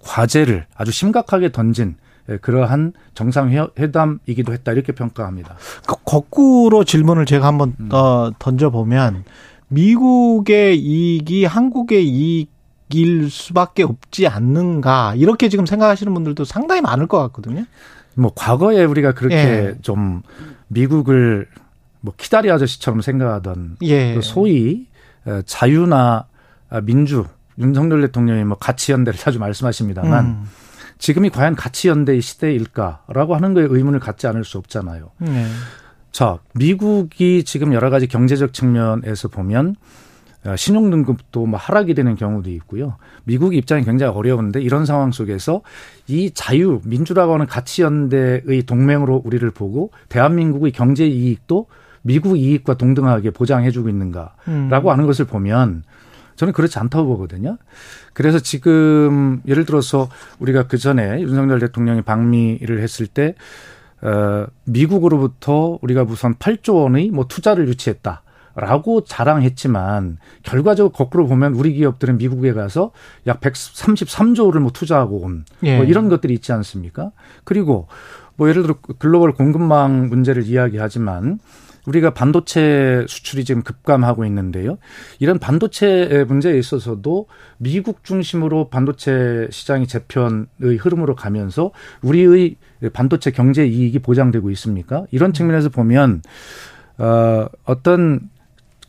과제를 아주 심각하게 던진 예, 그러한 정상회담이기도 했다 이렇게 평가합니다. 그 거꾸로 질문을 제가 한번 음. 어, 던져보면 미국의 이익이 한국의 이익일 수밖에 없지 않는가 이렇게 지금 생각하시는 분들도 상당히 많을 것 같거든요. 뭐 과거에 우리가 그렇게 예. 좀 미국을 뭐 키다리 아저씨처럼 생각하던 예. 그 소위 어, 자유나 민주 윤석열 대통령이 뭐 가치 연대를 자주 말씀하십니다만 음. 지금이 과연 가치 연대의 시대일까라고 하는 거에 의문을 갖지 않을 수 없잖아요. 네. 자, 미국이 지금 여러 가지 경제적 측면에서 보면 어, 신용 등급도 뭐 하락이 되는 경우도 있고요. 미국 입장이 굉장히 어려운데 이런 상황 속에서 이 자유 민주라고 하는 가치 연대의 동맹으로 우리를 보고 대한민국의 경제 이익도 미국 이익과 동등하게 보장해주고 있는가라고 음. 하는 것을 보면 저는 그렇지 않다고 보거든요. 그래서 지금 예를 들어서 우리가 그 전에 윤석열 대통령이 방미를 했을 때 어, 미국으로부터 우리가 우선 8조 원의 뭐 투자를 유치했다. 라고 자랑했지만 결과적으로 거꾸로 보면 우리 기업들은 미국에 가서 약 133조를 뭐 투자하고 온뭐 예. 이런 것들이 있지 않습니까? 그리고 뭐 예를 들어 글로벌 공급망 문제를 이야기하지만 우리가 반도체 수출이 지금 급감하고 있는데요. 이런 반도체 문제에 있어서도 미국 중심으로 반도체 시장이 재편의 흐름으로 가면서 우리의 반도체 경제 이익이 보장되고 있습니까? 이런 측면에서 보면 어 어떤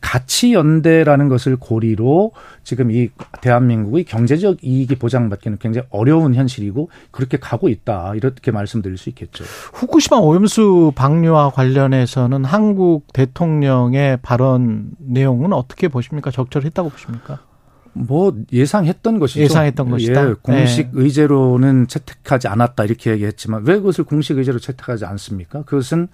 가치 연대라는 것을 고리로 지금 이 대한민국의 경제적 이익이 보장받기는 굉장히 어려운 현실이고 그렇게 가고 있다 이렇게 말씀드릴 수 있겠죠. 후쿠시마 오염수 방류와 관련해서는 한국 대통령의 발언 내용은 어떻게 보십니까? 적절했다고 보십니까? 뭐 예상했던 것이죠. 예상했던 것이다. 예, 공식 네. 의제로는 채택하지 않았다 이렇게 얘기했지만 왜 그것을 공식 의제로 채택하지 않습니까? 그것은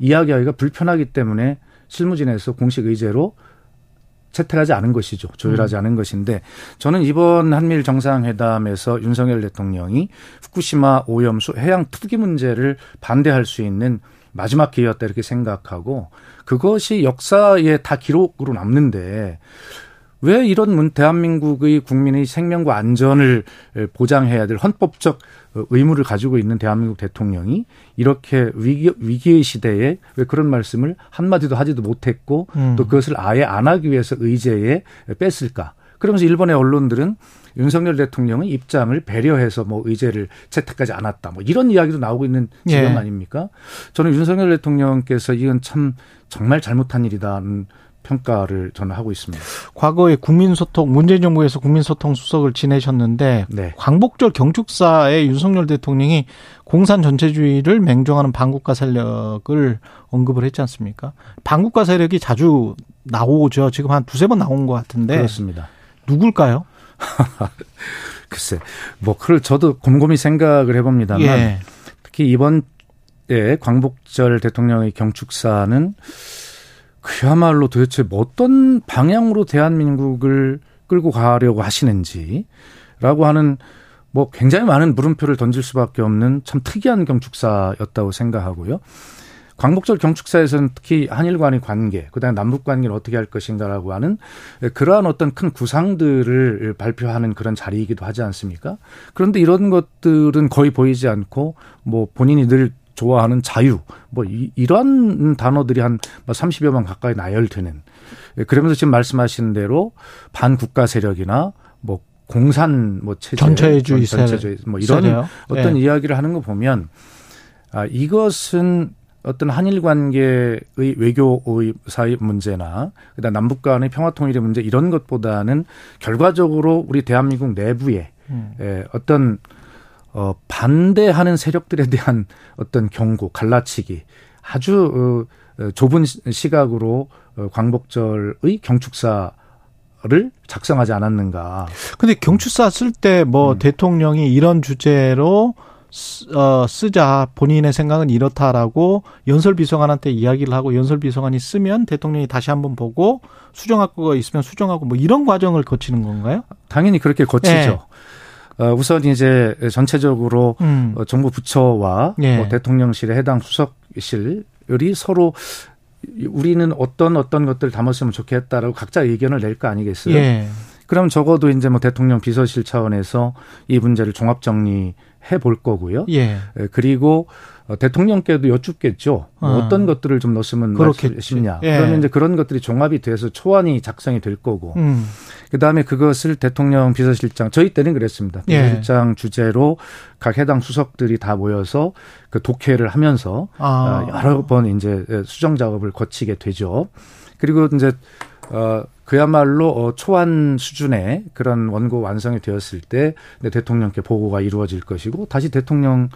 이야기하기가 불편하기 때문에 실무진에서 공식 의제로 채택하지 않은 것이죠. 조율하지 음. 않은 것인데 저는 이번 한미일 정상회담에서 윤석열 대통령이 후쿠시마 오염수 해양 투기 문제를 반대할 수 있는 마지막 기회였다 이렇게 생각하고 그것이 역사에 다 기록으로 남는데 왜 이런 대한민국의 국민의 생명과 안전을 보장해야 될 헌법적 의무를 가지고 있는 대한민국 대통령이 이렇게 위기, 위기의 시대에 왜 그런 말씀을 한마디도 하지도 못했고 음. 또 그것을 아예 안 하기 위해서 의제에 뺐을까. 그러면서 일본의 언론들은 윤석열 대통령의 입장을 배려해서 뭐 의제를 채택하지 않았다. 뭐 이런 이야기도 나오고 있는 지금 예. 아닙니까? 저는 윤석열 대통령께서 이건 참 정말 잘못한 일이다는 평가를 저는 하고 있습니다. 과거에 국민소통 문재인 정부에서 국민소통 수석을 지내셨는데 네. 광복절 경축사에 윤석열 대통령이 공산 전체주의를 맹종하는 반국가 세력을 언급을 했지 않습니까? 반국가 세력이 자주 나오죠. 지금 한 두세 번 나온 것 같은데. 그렇습니다. 누굴까요? *laughs* 글쎄, 뭐, 그걸 저도 곰곰이 생각을 해봅니다만, 예. 특히 이번 에 광복절 대통령의 경축사는 그야말로 도대체 뭐 어떤 방향으로 대한민국을 끌고 가려고 하시는지라고 하는 뭐 굉장히 많은 물음표를 던질 수밖에 없는 참 특이한 경축사였다고 생각하고요. 광복절 경축사에서는 특히 한일 간의 관계, 그다음에 남북 관계를 어떻게 할 것인가라고 하는 그러한 어떤 큰 구상들을 발표하는 그런 자리이기도 하지 않습니까? 그런데 이런 것들은 거의 보이지 않고 뭐 본인이 늘 좋아하는 자유 뭐 이, 이런 단어들이 한 30여만 뭐 가까이 나열되는 예, 그러면서 지금 말씀하신 대로 반국가 세력이나 뭐 공산 뭐 체제 전체주의 전체주의 뭐 이런 세력. 어떤 네. 이야기를 하는 거 보면 아 이것은 어떤 한일 관계의 외교의 사이 문제나 그다음 남북 간의 평화 통일의 문제 이런 것보다는 결과적으로 우리 대한민국 내부에 음. 에, 어떤 어, 반대하는 세력들에 대한 어떤 경고, 갈라치기 아주 어, 어 좁은 시각으로 어, 광복절의 경축사 를 작성하지 않았는가. 근데 경축사 쓸 때뭐 음. 대통령이 이런 주제로 어, 쓰자 본인의 생각은 이렇다라고 연설비서관한테 이야기를 하고 연설비서관이 쓰면 대통령이 다시 한번 보고 수정할 거가 있으면 수정하고 뭐 이런 과정을 거치는 건가요? 당연히 그렇게 거치죠. 네. 어, 우선 이제 전체적으로 음. 어, 정부 부처와 예. 뭐 대통령실의 해당 수석실이 서로 우리는 어떤 어떤 것들 담았으면 좋겠다라고 각자 의견을 낼 거 아니겠어요? 예. 그럼 적어도 이제 뭐 대통령 비서실 차원에서 이 문제를 종합 정리해 볼 거고요. 예. 예 그리고 어, 대통령께도 여쭙겠죠. 뭐 어. 떤 것들을 좀 넣었으면 그렇겠냐. 예. 그러면 이제 그런 것들이 종합이 돼서 초안이 작성이 될 거고. 음. 그 다음에 그것을 대통령 비서실장 저희 때는 그랬습니다. 예. 비서실장 예. 주제로 각 해당 수석들이 다 모여서 그 독해를 하면서 아. 어, 여러 번 이제 수정 작업을 거치게 되죠. 그리고 이제 어 그야말로 어, 초안 수준의 그런 원고 완성이 되었을 때 대통령께 보고가 이루어질 것이고 다시 대통령의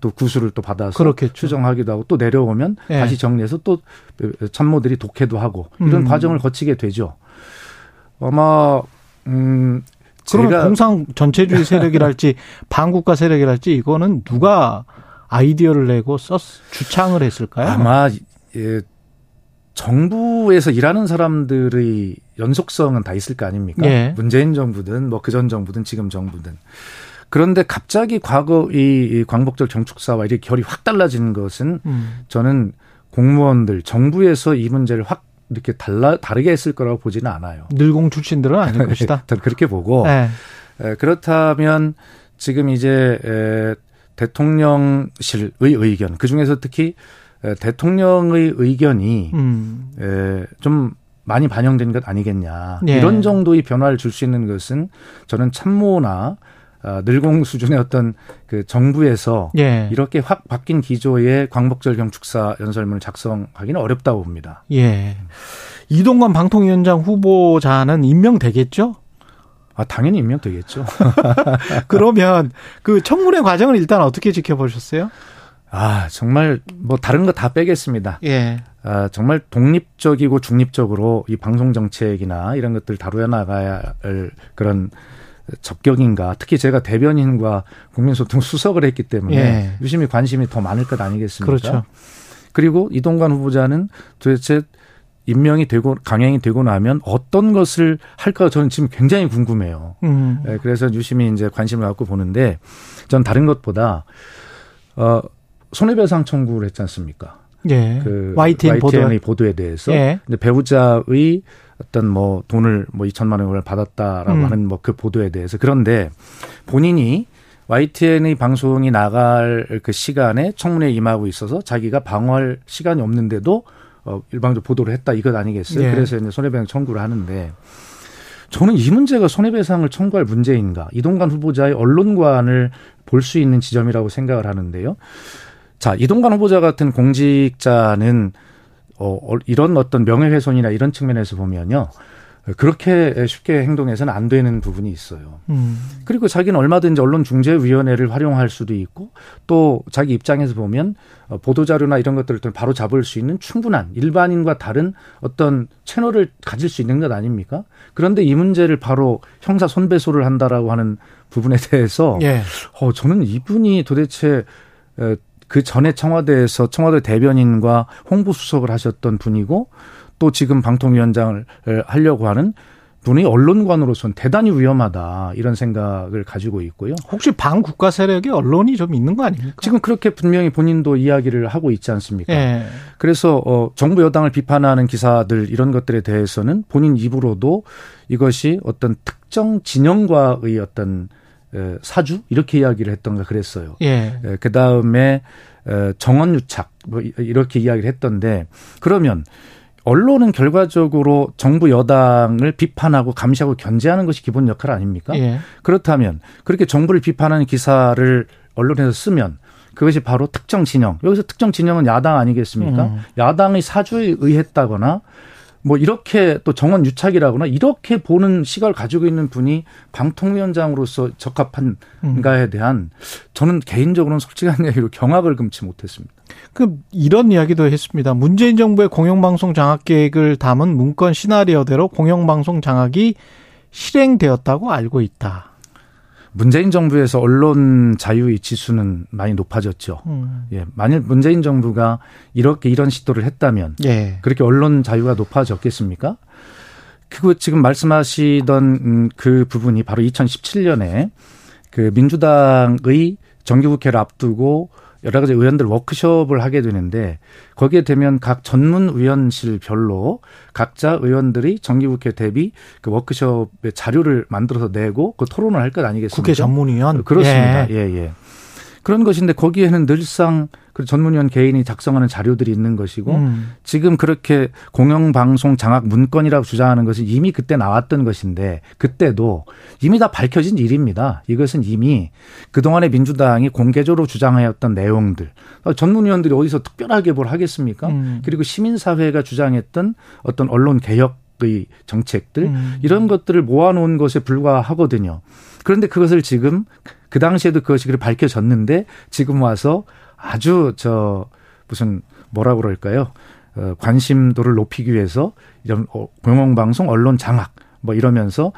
또 구수를 또 받아서 그렇겠죠. 추정하기도 하고 또 내려오면 네. 다시 정리해서 또 참모들이 독해도 하고 이런 음. 과정을 거치게 되죠. 아마 음 그러면 공상 전체주의 세력이랄지 *laughs* 반국가 세력이랄지 이거는 누가 아이디어를 내고 썼 주창을 했을까요? 아마 예, 정부에서 일하는 사람들의 연속성은 다 있을 거 아닙니까? 예. 문재인 정부든 뭐 그 전 정부든 지금 정부든. 그런데 갑자기 과거 이 광복절 경축사와 이렇게 결이 확 달라지는 것은 음. 저는 공무원들 정부에서 이 문제를 확 이렇게 달라 다르게 했을 거라고 보지는 않아요. 늘공 출신들은 아닐 *laughs* 것이다. 저는 그렇게 보고 네. 에, 그렇다면 지금 이제 에, 대통령실의 의견 그 중에서 특히 대통령의 의견이 음. 에, 좀 많이 반영된 것 아니겠냐. 네. 이런 정도의 변화를 줄 수 있는 것은 저는 참모나 어, 늘공 수준의 어떤 그 정부에서 예. 이렇게 확 바뀐 기조의 광복절 경축사 연설문을 작성하기는 어렵다고 봅니다. 예. 이동관 방통위원장 후보자는 임명되겠죠? 아, 당연히 임명되겠죠. *laughs* 그러면 그 청문회 과정을 일단 어떻게 지켜보셨어요? 아, 정말 뭐 다른 거 다 빼겠습니다. 예. 아, 정말 독립적이고 중립적으로 이 방송 정책이나 이런 것들 다루어 나가야 할 그런 적격인가. 특히 제가 대변인과 국민소통 수석을 했기 때문에 예. 유심히 관심이 더 많을 것 아니겠습니까? 그렇죠. 그리고 이동관 후보자는 도대체 임명이 되고 강행이 되고 나면 어떤 것을 할까 저는 지금 굉장히 궁금해요. 음. 네, 그래서 유심히 이제 관심을 갖고 보는데 전 다른 것보다 어 손해배상 청구를 했지 않습니까? 예. 그 YTN, YTN의 보도. 에 대해서 예. 근데 배우자의 어떤 뭐 돈을 뭐 2천만 원을 받았다라고 음. 하는 뭐 그 보도에 대해서 그런데 본인이 YTN의 방송이 나갈 그 시간에 청문회에 임하고 있어서 자기가 방어할 시간이 없는데도 어 일방적으로 보도를 했다 이것 아니겠어요? 예. 그래서 이제 손해배상 청구를 하는데 저는 이 문제가 손해배상을 청구할 문제인가? 이동관 후보자의 언론관을 볼 수 있는 지점이라고 생각을 하는데요. 자, 이동관 후보자 같은 공직자는 어, 이런 어떤 명예훼손이나 이런 측면에서 보면요. 그렇게 쉽게 행동해서는 안 되는 부분이 있어요. 음. 그리고 자기는 얼마든지 언론중재위원회를 활용할 수도 있고 또 자기 입장에서 보면 어, 보도자료나 이런 것들을 바로 잡을 수 있는 충분한 일반인과 다른 어떤 채널을 가질 수 있는 것 아닙니까? 그런데 이 문제를 바로 형사 손배소를 한다라고 하는 부분에 대해서 예. 어, 저는 이분이 도대체 그 전에 청와대에서 청와대 대변인과 홍보수석을 하셨던 분이고 또 지금 방통위원장을 하려고 하는 분이 언론관으로서는 대단히 위험하다 이런 생각을 가지고 있고요. 혹시 반국가 세력의 언론이 좀 있는 거 아닙니까? 지금 그렇게 분명히 본인도 이야기를 하고 있지 않습니까? 예. 그래서 어 정부 여당을 비판하는 기사들 이런 것들에 대해서는 본인 입으로도 이것이 어떤 특정 진영과의 어떤 사주 이렇게 이야기를 했던가 그랬어요. 예. 그 다음에 정원 유착 뭐 이렇게 이야기를 했던데 그러면 언론은 결과적으로 정부 여당을 비판하고 감시하고 견제하는 것이 기본 역할 아닙니까? 예. 그렇다면 그렇게 정부를 비판하는 기사를 언론에서 쓰면 그것이 바로 특정 진영. 여기서 특정 진영은 야당 아니겠습니까? 음. 야당의 사주에 의했다거나 뭐 이렇게 또 정원 유착이라거나 이렇게 보는 시각을 가지고 있는 분이 방통위원장으로서 적합한가에 대한 저는 개인적으로는 솔직한 *laughs* 얘기로 경악을 금치 못했습니다. 그 이런 이야기도 했습니다. 문재인 정부의 공영방송 장악 계획을 담은 문건 시나리오대로 공영방송 장악이 실행되었다고 알고 있다. 문재인 정부에서 언론 자유의 지수는 많이 높아졌죠. 음. 예, 만일 문재인 정부가 이렇게 이런 시도를 했다면 예. 그렇게 언론 자유가 높아졌겠습니까? 그거 지금 말씀하시던 음, 그 부분이 바로 2017년에 그 민주당의 정기국회를 앞두고 여러 가지 의원들 워크숍을 하게 되는데 거기에 되면 각 전문위원실별로 각자 의원들이 정기국회 대비 그 워크숍의 자료를 만들어서 내고 그 토론을 할 것 아니겠습니까? 국회 전문위원 그렇습니다. 예, 예. 예. 그런 것인데 거기에는 늘상 그 전문위원 개인이 작성하는 자료들이 있는 것이고 음. 지금 그렇게 공영방송 장악 문건이라고 주장하는 것이 이미 그때 나왔던 것인데 그때도 이미 다 밝혀진 일입니다. 이것은 이미 그동안의 민주당이 공개적으로 주장하였던 내용들 전문위원들이 어디서 특별하게 뭘 하겠습니까? 음. 그리고 시민사회가 주장했던 어떤 언론 개혁 의 정책들 음. 이런 것들을 모아놓은 것에 불과하거든요. 그런데 그것을 지금 그 당시에도 그것이 그렇게 밝혀졌는데 지금 와서 아주 저 무슨 뭐라 그럴까요? 어, 관심도를 높이기 위해서 이런 어, 공영방송 언론 장악 뭐 이러면서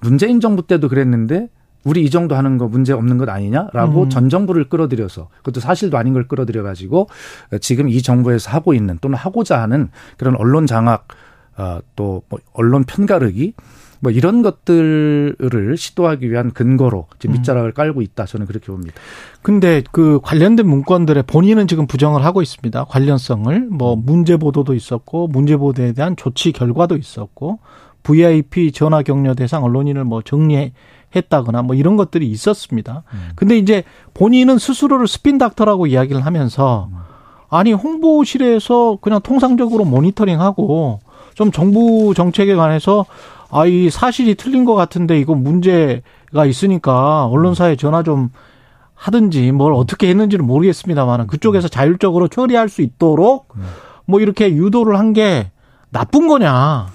문재인 정부 때도 그랬는데 우리 이 정도 하는 거 문제 없는 것 아니냐라고 음. 전 정부를 끌어들여서 그것도 사실도 아닌 걸 끌어들여 가지고 지금 이 정부에서 하고 있는 또는 하고자 하는 그런 언론 장악 어, 또 뭐 언론 편가르기 뭐 이런 것들을 시도하기 위한 근거로 지금 음. 밑자락을 깔고 있다 저는 그렇게 봅니다. 근데 그 관련된 문건들에 본인은 지금 부정을 하고 있습니다. 관련성을 뭐 문제 보도도 있었고 문제 보도에 대한 조치 결과도 있었고 VIP 전화 격려 대상 언론인을 뭐 정리했다거나 뭐 이런 것들이 있었습니다. 음. 근데 이제 본인은 스스로를 스핀 닥터라고 이야기를 하면서 음. 아니 홍보실에서 그냥 통상적으로 모니터링하고 좀 정부 정책에 관해서 아, 이 사실이 틀린 것 같은데 이거 문제가 있으니까 언론사에 전화 좀 하든지 뭘 어떻게 했는지는 모르겠습니다만은 그쪽에서 자율적으로 처리할 수 있도록 뭐 이렇게 유도를 한 게 나쁜 거냐.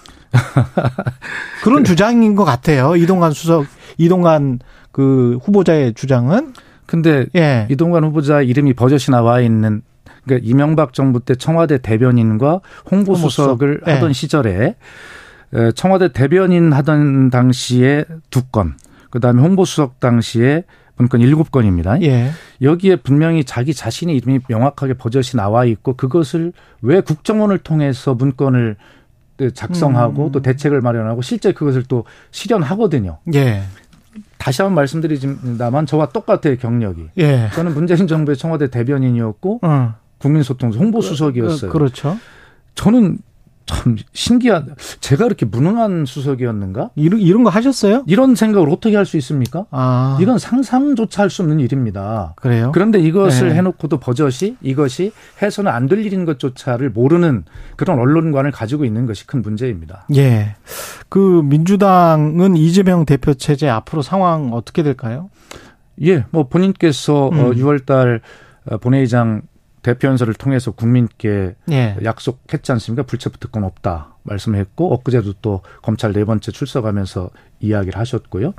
그런 *laughs* 주장인 것 같아요. 이동관 수석, 이동관 그 후보자의 주장은. 근데 예. 이동관 후보자 이름이 버젓이 나와 있는 그러니까 이명박 정부 때 청와대 대변인과 홍보수석을 홍보수석. 하던 예. 시절에 청와대 대변인 하던 당시에 두 건, 그 다음에 홍보수석 당시에 문건 일곱 건입니다. 예. 여기에 분명히 자기 자신의 이름이 명확하게 버젓이 나와 있고 그것을 왜 국정원을 통해서 문건을 작성하고 음. 또 대책을 마련하고 실제 그것을 또 실현하거든요. 예. 다시 한번 말씀드리지만 저와 똑같아요 경력이. 예. 저는 문재인 정부의 청와대 대변인이었고 어. 국민소통 홍보수석이었어요. 그, 그렇죠. 저는 참 신기한 제가 그렇게 무능한 수석이었는가? 이런 이런 거 하셨어요? 이런 생각을 어떻게 할 수 있습니까? 아. 이건 상상조차 할 수 없는 일입니다. 그래요? 그런데 이것을 네. 해놓고도 버젓이 이것이 해서는 안 될 일인 것조차를 모르는 그런 언론관을 가지고 있는 것이 큰 문제입니다. 예. 그 민주당은 이재명 대표 체제 앞으로 상황 어떻게 될까요? 예, 뭐 본인께서 음. 6월달 어, 본회의장 대표 연설을 통해서 국민께 예. 약속했지 않습니까? 불체포 특권 없다 말씀했고 엊그제도 또 검찰 네 번째 출석하면서 이야기를 하셨고요.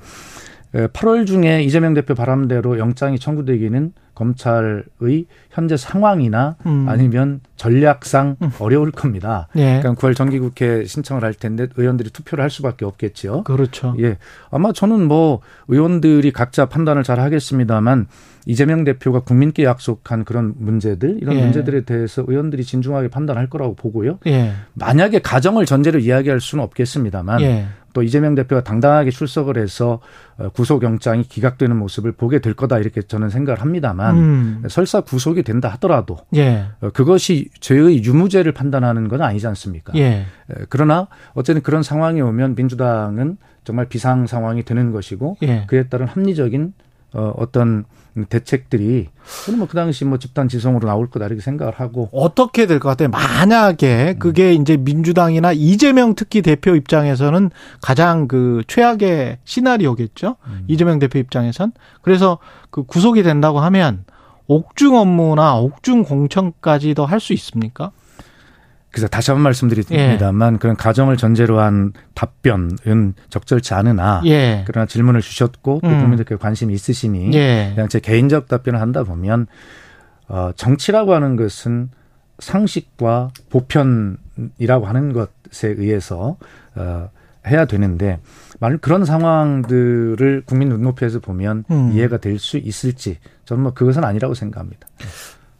8월 중에 이재명 대표 바람대로 영장이 청구되기는 검찰의 현재 상황이나 음. 아니면 전략상 음. 어려울 겁니다. 예. 그러니까 9월 정기국회 신청을 할 텐데 의원들이 투표를 할 수밖에 없겠죠. 그렇죠. 예. 아마 저는 뭐 의원들이 각자 판단을 잘 하겠습니다만 이재명 대표가 국민께 약속한 그런 문제들 이런 예. 문제들에 대해서 의원들이 진중하게 판단할 거라고 보고요. 예. 만약에 가정을 전제로 이야기할 수는 없겠습니다만 예. 또 이재명 대표가 당당하게 출석을 해서 어, 구속영장이 기각되는 모습을 보게 될 거다 이렇게 저는 생각을 합니다만 음. 설사 구속이 된다 하더라도 예. 어, 그것이 죄의 유무죄를 판단하는 건 아니지 않습니까? 예. 그러나 어쨌든 그런 상황이 오면 민주당은 정말 비상 상황이 되는 것이고 예. 그에 따른 합리적인 어, 어떤 대책들이 저는 뭐 그 당시 뭐 집단 지성으로 나올 거다 이렇게 생각을 하고 어떻게 될 것 같아요? 만약에 음. 그게 이제 민주당이나 이재명 특히 대표 입장에서는 가장 그 최악의 시나리오겠죠. 음. 이재명 대표 입장에선 그래서 그 구속이 된다고 하면 옥중 업무나 옥중 공천까지도 할 수 있습니까? 그래서 다시 한 번 말씀드립니다만 예. 그런 가정을 전제로 한 답변은 적절치 않으나 예. 그러나 질문을 주셨고 또 음. 국민들께 관심이 있으시니 예. 그냥 제 개인적 답변을 한다 보면 어 정치라고 하는 것은 상식과 보편이라고 하는 것에 의해서 어 해야 되는데 만약 그런 상황들을 국민 눈높이에서 보면 음. 이해가 될 수 있을지 저는 뭐 그것은 아니라고 생각합니다.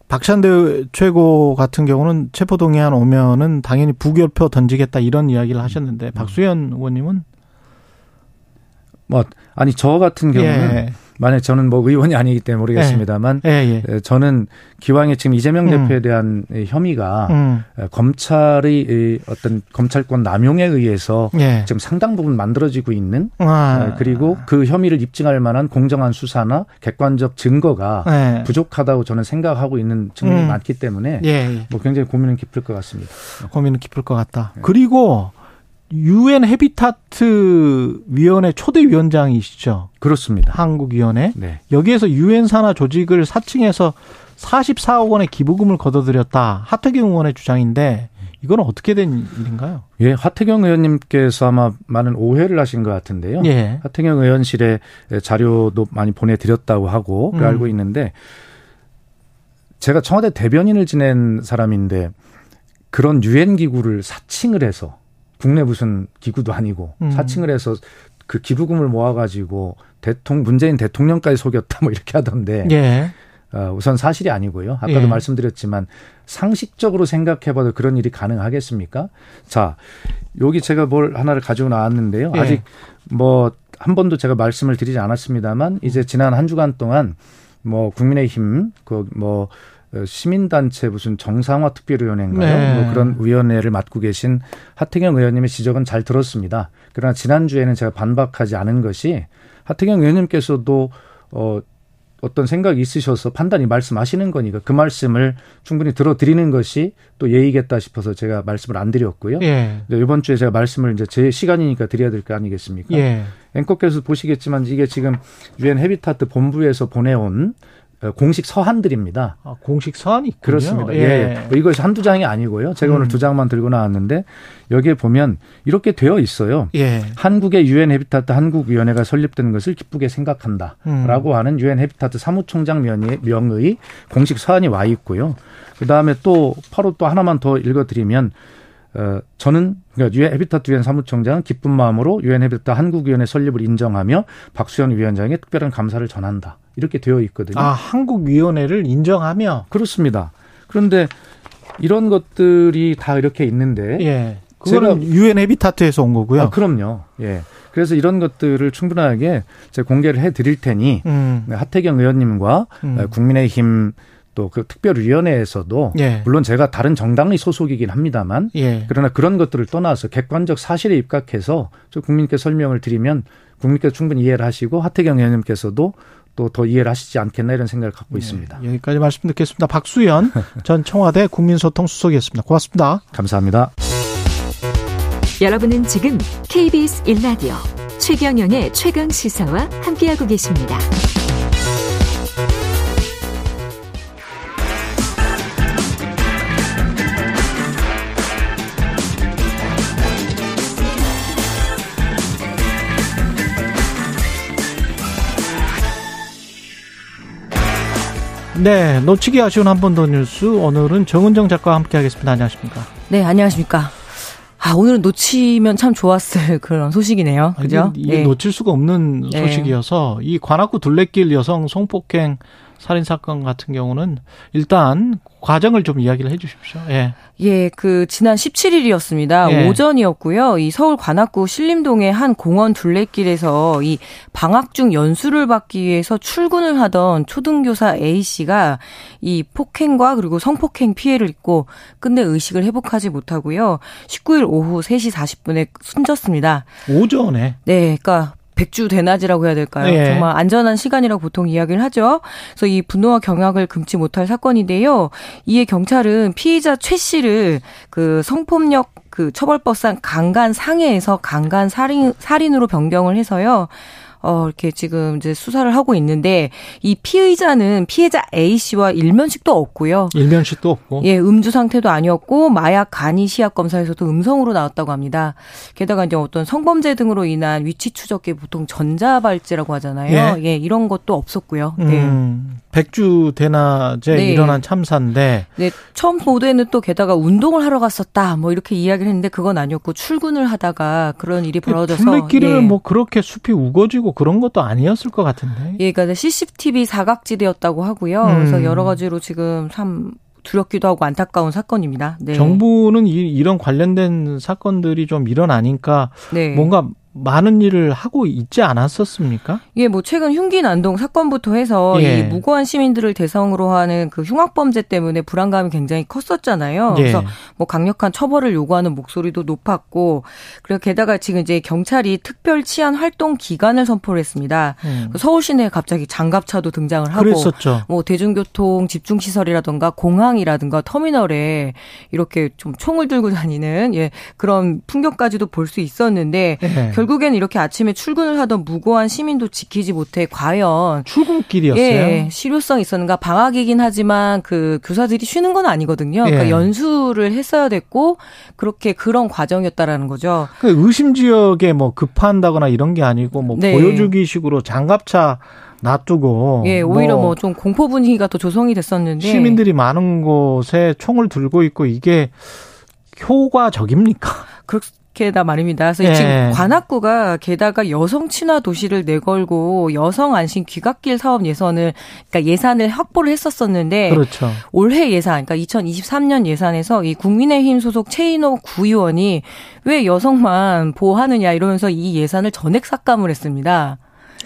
박찬대 최고 같은 경우는 체포동의안 오면은 당연히 부결표 던지겠다 이런 이야기를 하셨는데 음. 박수현 의원님은 뭐 아니 저 같은 경우는 예. 만약 저는 뭐 의원이 아니기 때문에 모르겠습니다만 예. 예, 예. 저는 기왕에 지금 이재명 음. 대표에 대한 혐의가 음. 검찰의 어떤 검찰권 남용에 의해서 예. 지금 상당 부분 만들어지고 있는 아. 그리고 그 혐의를 입증할 만한 공정한 수사나 객관적 증거가 예. 부족하다고 저는 생각하고 있는 측면이 음. 많기 때문에 예, 뭐 굉장히 고민은 깊을 것 같습니다. 고민은 깊을 것 같다. 그리고 유엔 헤비타트 위원회 초대 위원장이시죠? 그렇습니다. 한국 위원회. 네. 여기에서 유엔 산하 조직을 사칭해서 44억 원의 기부금을 거둬들였다. 하태경 의원의 주장인데 이건 어떻게 된 일인가요? 예, 하태경 의원님께서 아마 많은 오해를 하신 것 같은데요. 예. 하태경 의원실에 자료도 많이 보내드렸다고 하고 음. 알고 있는데 제가 청와대 대변인을 지낸 사람인데 그런 유엔 기구를 사칭을 해서 국내 무슨 기구도 아니고 음. 사칭을 해서 그 기부금을 모아가지고 대통령 문재인 대통령까지 속였다 뭐 이렇게 하던데 예. 어, 우선 사실이 아니고요. 아까도 예. 말씀드렸지만 상식적으로 생각해봐도 그런 일이 가능하겠습니까? 자, 여기 제가 뭘 하나를 가지고 나왔는데요. 예. 아직 뭐 한 번도 제가 말씀을 드리지 않았습니다만 이제 지난 한 주간 동안 뭐 국민의힘 그뭐 어, 시민단체 무슨 정상화 특별위원회인가요? 네. 뭐 그런 위원회를 맡고 계신 하태경 의원님의 지적은 잘 들었습니다. 그러나 지난주에는 제가 반박하지 않은 것이 하태경 의원님께서도 어 어떤 생각이 있으셔서 판단이 말씀하시는 거니까 그 말씀을 충분히 들어드리는 것이 또 예의겠다 싶어서 제가 말씀을 안 드렸고요. 예. 이번 주에 제가 말씀을 이제 제 시간이니까 드려야 될 거 아니겠습니까? 예. 앵커께서 보시겠지만 이게 지금 유엔 헤비타트 본부에서 보내온 어, 공식 서한들입니다. 아, 공식 서한이 있군요. 그렇습니다. 예. 예. 뭐 이것이 한두 장이 아니고요. 제가 음. 오늘 두 장만 들고 나왔는데 여기에 보면 이렇게 되어 있어요. 예. 한국의 유엔 헤비타트 한국위원회가 설립된 것을 기쁘게 생각한다라고 음. 하는 유엔 헤비타트 사무총장 명의, 명의 공식 서한이 와 있고요. 그 다음에 또 바로 또 하나만 더 읽어드리면 어, 저는 그러니까 유엔 헤비타트 유엔 사무총장은 기쁜 마음으로 유엔 헤비타트 한국위원회 설립을 인정하며 박수현 위원장에 특별한 감사를 전한다. 이렇게 되어 있거든요. 아, 한국위원회를 인정하며 그렇습니다. 그런데 이런 것들이 다 이렇게 있는데 예. 그거는 유엔 헤비타트에서 온 거고요. 아, 그럼요. 예. 그래서 이런 것들을 충분하게 제가 공개를 해 드릴 테니 음. 하태경 의원님과 음. 국민의힘 또 그 특별위원회에서도 예. 물론 제가 다른 정당의 소속이긴 합니다만 예. 그러나 그런 것들을 떠나서 객관적 사실에 입각해서 국민께 설명을 드리면 국민께서 충분히 이해를 하시고 하태경 의원님께서도 또 더 이해를 하시지 않겠나 이런 생각을 갖고 네, 있습니다. 여기까지 말씀 듣겠습니다. 박수현 *laughs* 전 청와대 국민소통 수석이었습니다. 고맙습니다. 감사합니다. 여러분은 지금 KBS 1라디오 최경영의 최강 시사와 함께하고 계십니다. 네, 놓치기 아쉬운 한 번 더 뉴스. 오늘은 정은정 작가와 함께 하겠습니다. 안녕하십니까? 네, 안녕하십니까? 아, 오늘은 놓치면 참 좋았을 *laughs* 그런 소식이네요. 그죠? 이게 네. 놓칠 수가 없는 네. 소식이어서 이 관악구 둘레길 여성 성폭행 살인 사건 같은 경우는 일단 과정을 좀 이야기를 해 주십시오. 예. 예, 그 지난 17일이었습니다. 예. 오전이었고요. 이 서울 관악구 신림동의 한 공원 둘레길에서 이 방학 중 연수를 받기 위해서 출근을 하던 초등교사 A 씨가 이 폭행과 그리고 성폭행 피해를 입고 끝내 의식을 회복하지 못하고요. 19일 오후 3시 40분에 숨졌습니다. 오전에? 네, 그러니까 백주 대낮이라고 해야 될까요? 예. 정말 안전한 시간이라고 보통 이야기를 하죠. 그래서 이 분노와 경악을 금치 못할 사건인데요. 이에 경찰은 피의자 최 씨를 그 성폭력 그 처벌법상 강간 상해에서 강간 살인 살인으로 변경을 해서요. 어, 이렇게 지금 이제 수사를 하고 있는데 이 피의자는 피해자 A 씨와 일면식도 없고요. 일면식도 없고. 예, 음주 상태도 아니었고 마약 간이 시약 검사에서도 음성으로 나왔다고 합니다. 게다가 이제 어떤 성범죄 등으로 인한 위치 추적기 보통 전자발찌라고 하잖아요. 예, 예 이런 것도 없었고요. 네. 음, 백주 대낮에 네. 일어난 참사인데. 네, 처음 보도에는 또 게다가 운동을 하러 갔었다. 뭐 이렇게 이야기를 했는데 그건 아니었고 출근을 하다가 그런 일이 벌어져서. 둘레길을 예. 뭐 그렇게 숲이 우거지고 그런 것도 아니었을 것 같은데. 예, 그러니까 CCTV 사각지대였다고 하고요. 음. 그래서 여러 가지로 지금 참 두렵기도 하고 안타까운 사건입니다. 네. 정부는 이, 런 관련된 사건들이 좀 일어나니까 네. 뭔가 많은 일을 하고 있지 않았었습니까? 예, 뭐 최근 흉기 난동 사건부터 해서 예. 이 무고한 시민들을 대상으로 하는 그 흉악 범죄 때문에 불안감이 굉장히 컸었잖아요. 예. 그래서 뭐 강력한 처벌을 요구하는 목소리도 높았고 그리고 게다가 지금 이제 경찰이 특별 치안 활동 기간을 선포를 했습니다. 음. 그 서울 시내에 갑자기 장갑차도 등장을 하고 그랬었죠. 뭐 대중교통 집중 시설이라든가 공항이라든가 터미널에 이렇게 좀 총을 들고 다니는 예, 그런 풍경까지도 볼 수 있었는데 예. 결국 엔 이렇게 아침에 출근을 하던 무고한 시민도 지키지 못해 과연 출근길이었어요. 예, 실효성 있었는가 방학이긴 하지만 그 교사들이 쉬는 건 아니거든요. 그러니까 예. 그러니까 연수를 했어야 됐고 그렇게 그런 과정이었다라는 거죠. 그 의심 지역에 뭐 급한다거나 이런 게 아니고 뭐 네. 보여주기식으로 장갑차 놔두고 예 오히려 뭐 좀 공포 분위기가 더 조성이 됐었는데 시민들이 많은 곳에 총을 들고 있고 이게 효과적입니까? 게다 말입니다. 그래서 예. 지금 관악구가 게다가 여성 친화 도시를 내걸고 여성 안심 귀갓길 사업 예산을 그러니까 예산을 확보를 했었었는데 그렇죠. 올해 예산 그러니까 2023년 예산에서 이 국민의힘 소속 최인호 구의원이 왜 여성만 보호하느냐 이러면서 이 예산을 전액 삭감을 했습니다.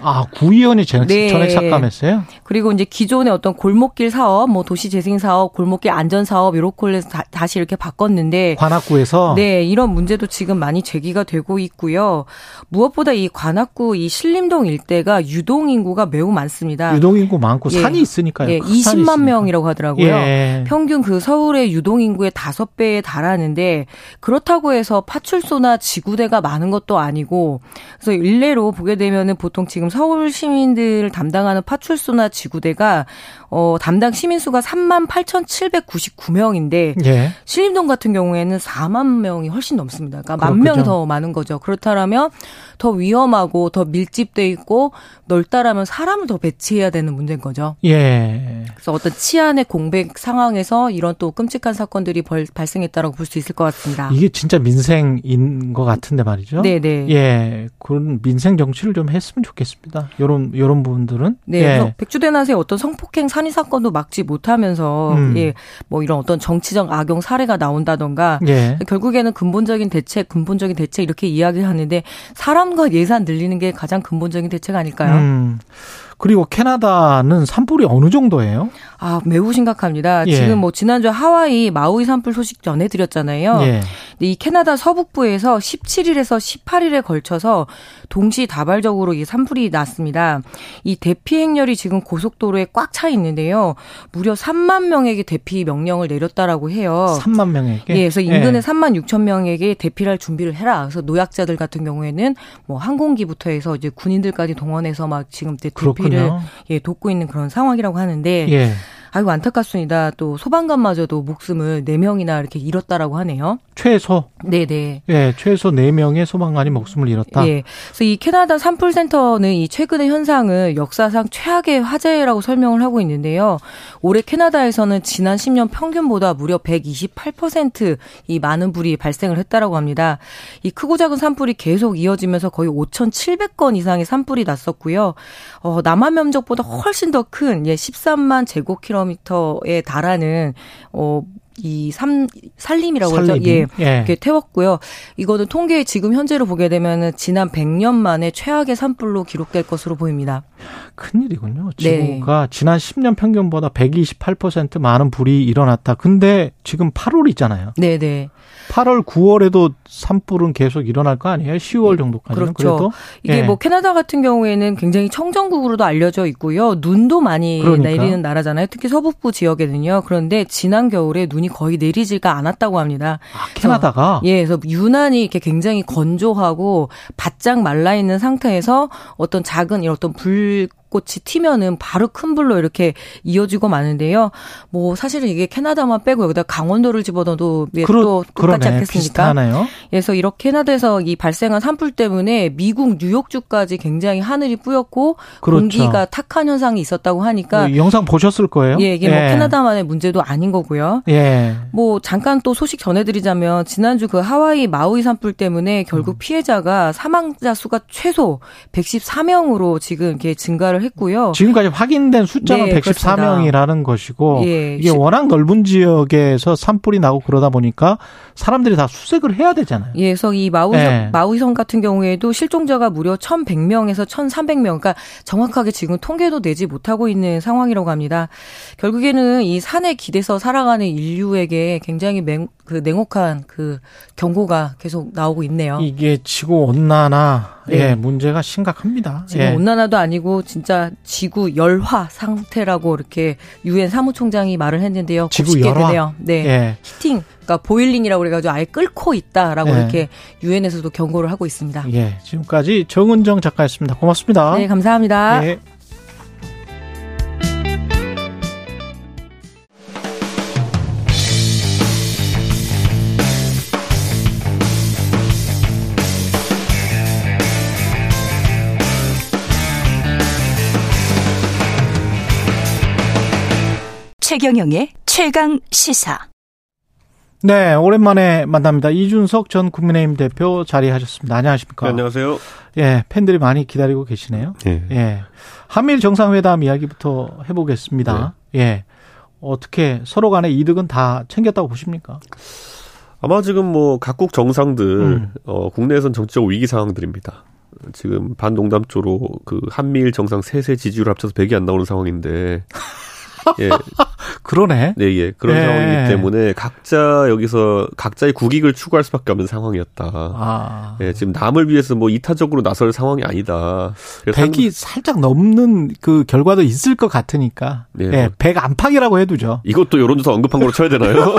아, 구의원이 전액, 네. 전액 삭감했어요? 그리고 이제 기존의 어떤 골목길 사업, 뭐 도시 재생 사업, 골목길 안전 사업 이렇게 해서 다, 시 이렇게 바꿨는데 관악구에서 네, 이런 문제도 지금 많이 제기가 되고 있고요. 무엇보다 이 관악구 이 신림동 일대가 유동 인구가 매우 많습니다. 유동 인구 많고 예. 산이 있으니까요. 예, 20만 명이라고 하더라고요. 예. 평균 그 서울의 유동 인구의 5배에 달하는데 그렇다고 해서 파출소나 지구대가 많은 것도 아니고 그래서 일례로 보게 되면은 보통 지금 서울 시민들을 담당하는 파출소나 지구대가 어, 담당 시민 수가 3만 8,799명인데 예. 신림동 같은 경우에는 4만 명이 훨씬 넘습니다. 그러니까 만 명이 더 많은 거죠. 그렇다면 더 위험하고 더 밀집돼 있고 넓다라면 사람을 더 배치해야 되는 문제인 거죠. 예. 그래서 어떤 치안의 공백 상황에서 이런 또 끔찍한 사건들이 벌, 발생했다라고 볼 수 있을 것 같습니다. 이게 진짜 민생인 것 같은데 말이죠. 네, 네. 예. 그런 민생 정치를 좀 했으면 좋겠 습니다. 요런 요런 부분들은 네. 예. 백주대낮에 어떤 성폭행 산의 사건도 막지 못하면서 음. 예, 뭐 이런 어떤 정치적 악용 사례가 나온다던가 예. 결국에는 근본적인 대책, 근본적인 대책 이렇게 이야기하는데 사람과 예산 늘리는 게 가장 근본적인 대책 아닐까요? 음. 그리고 캐나다는 산불이 어느 정도예요? 아, 매우 심각합니다. 예. 지금 뭐 지난주 하와이 마우이 산불 소식 전해드렸잖아요. 예. 이 캐나다 서북부에서 17일에서 18일에 걸쳐서 동시 다발적으로 이 산불이 났습니다. 이 대피 행렬이 지금 고속도로에 꽉 차 있는데요. 무려 3만 명에게 대피 명령을 내렸다라고 해요. 3만 명에게? 예, 그래서 인근의 예. 3만 6천 명에게 대피할 준비를 해라. 그래서 노약자들 같은 경우에는 뭐 항공기부터 해서 이제 군인들까지 동원해서 막 지금 대피 를 그렇군요. 예, 돕고 있는 그런 상황이라고 하는데 예. 아이고 안타깝습니다. 또 소방관마저도 목숨을 4명이나 이렇게 잃었다라고 하네요. 최소? 네네. 예, 최소 4명의 소방관이 목숨을 잃었다. 예. 그래서 이 캐나다 산불센터는 이 최근의 현상을 역사상 최악의 화재라고 설명을 하고 있는데요. 올해 캐나다에서는 지난 10년 평균보다 무려 128%이 많은 불이 발생을 했다라고 합니다. 이 크고 작은 산불이 계속 이어지면서 거의 5,700건 이상의 산불이 났었고요. 어, 남한 면적보다 훨씬 더 큰 예, 13만 제곱킬로 미터에 달하는 어, 이 삼, 산림이라고 하죠. 예. 예. 이렇게 태웠고요. 이거는 통계 지금 현재로 보게 되면은 지난 100년 만에 최악의 산불로 기록될 것으로 보입니다. 큰일이군요. 지구가 네. 지난 10년 평균보다 128% 많은 불이 일어났다. 근데 지금 8월이잖아요. 네, 네. 8월, 9월에도 산불은 계속 일어날 거 아니에요? 10월 정도까지는 그렇죠. 그래도 이게 예. 뭐 캐나다 같은 경우에는 굉장히 청정국으로도 알려져 있고요. 눈도 많이 그러니까. 내리는 나라잖아요. 특히 서북부 지역에는요. 그런데 지난 겨울에 눈이 거의 내리지가 않았다고 합니다. 아, 캐나다가 예, 그래서 유난히 이렇게 굉장히 건조하고 바짝 말라 있는 상태에서 어떤 작은 이런 어떤 불 plus 꽃이 튀면은 바로 큰 불로 이렇게 이어지고 마는데요. 뭐 사실은 이게 캐나다만 빼고 여기다 강원도를 집어넣어도 그러, 또 똑같지 그러네. 않겠습니까? 비슷하네요. 그래서 이렇게 캐나다에서 이 발생한 산불 때문에 미국 뉴욕주까지 굉장히 하늘이 뿌였고 그렇죠. 공기가 탁한 현상이 있었다고 하니까 뭐 영상 보셨을 거예요. 예, 이게 뭐 예. 뭐 캐나다만의 문제도 아닌 거고요. 예. 뭐 잠깐 또 소식 전해드리자면 지난주 그 하와이 마우이 산불 때문에 결국 음. 피해자가 사망자 수가 최소 114명으로 지금 이렇게 증가를 조사를 했고요. 지금까지 확인된 숫자는 네, 114명이라는 그렇습니다. 것이고 예, 이게 워낙 넓은 지역에서 산불이 나고 그러다 보니까 사람들이 다 수색을 해야 되잖아요. 예, 그래서 이 마우이 네. 마우이성 같은 경우에도 실종자가 무려 1,100명에서 1,300명, 그러니까 정확하게 지금 통계도 내지 못하고 있는 상황이라고 합니다. 결국에는 이 산에 기대서 살아가는 인류에게 굉장히 맹, 그 냉혹한 그 경고가 계속 나오고 있네요. 이게 지구 온난화 네. 예, 문제가 심각합니다. 지금 예. 온난화도 아니고 진짜 지구 열화 상태라고 이렇게 유엔 사무총장이 말을 했는데요. 지구 열화. 되네요. 네. 예. 히팅 그러니까 보일링이라고 그래 가지고 아예 끓고 있다라고 예. 이렇게 유엔에서도 경고를 하고 있습니다. 예, 지금까지 정은정 작가였습니다. 고맙습니다. 네, 감사합니다. 예. 최경영의 최강 시사. 네, 오랜만에 만납니다. 이준석 전 국민의힘 대표 자리하셨습니다. 안녕하십니까? 네, 안녕하세요. 예, 팬들이 많이 기다리고 계시네요. 네. 예. 한미일 정상회담 이야기부터 해보겠습니다. 네. 예. 어떻게 서로 간의 이득은 다 챙겼다고 보십니까? 아마 지금 뭐 각국 정상들 음. 어, 국내에선 정치적 위기 상황들입니다. 지금 반농담조로 그 한미일 정상 세세 지지율 합쳐서 100이 안 나오는 상황인데 *laughs* 예. *laughs* 그러네. 네, 예. 그런 예. 상황이기 때문에 각자 여기서 각자의 국익을 추구할 수밖에 없는 상황이었다. 아. 예, 지금 남을 위해서 뭐 이타적으로 나설 상황이 아니다. 100이 한... 살짝 넘는 그 결과도 있을 것 같으니까. 네. 예, 100 뭐. 안팎이라고 해두죠. 이것도 여론조사 언급한 걸로 쳐야 되나요? *laughs*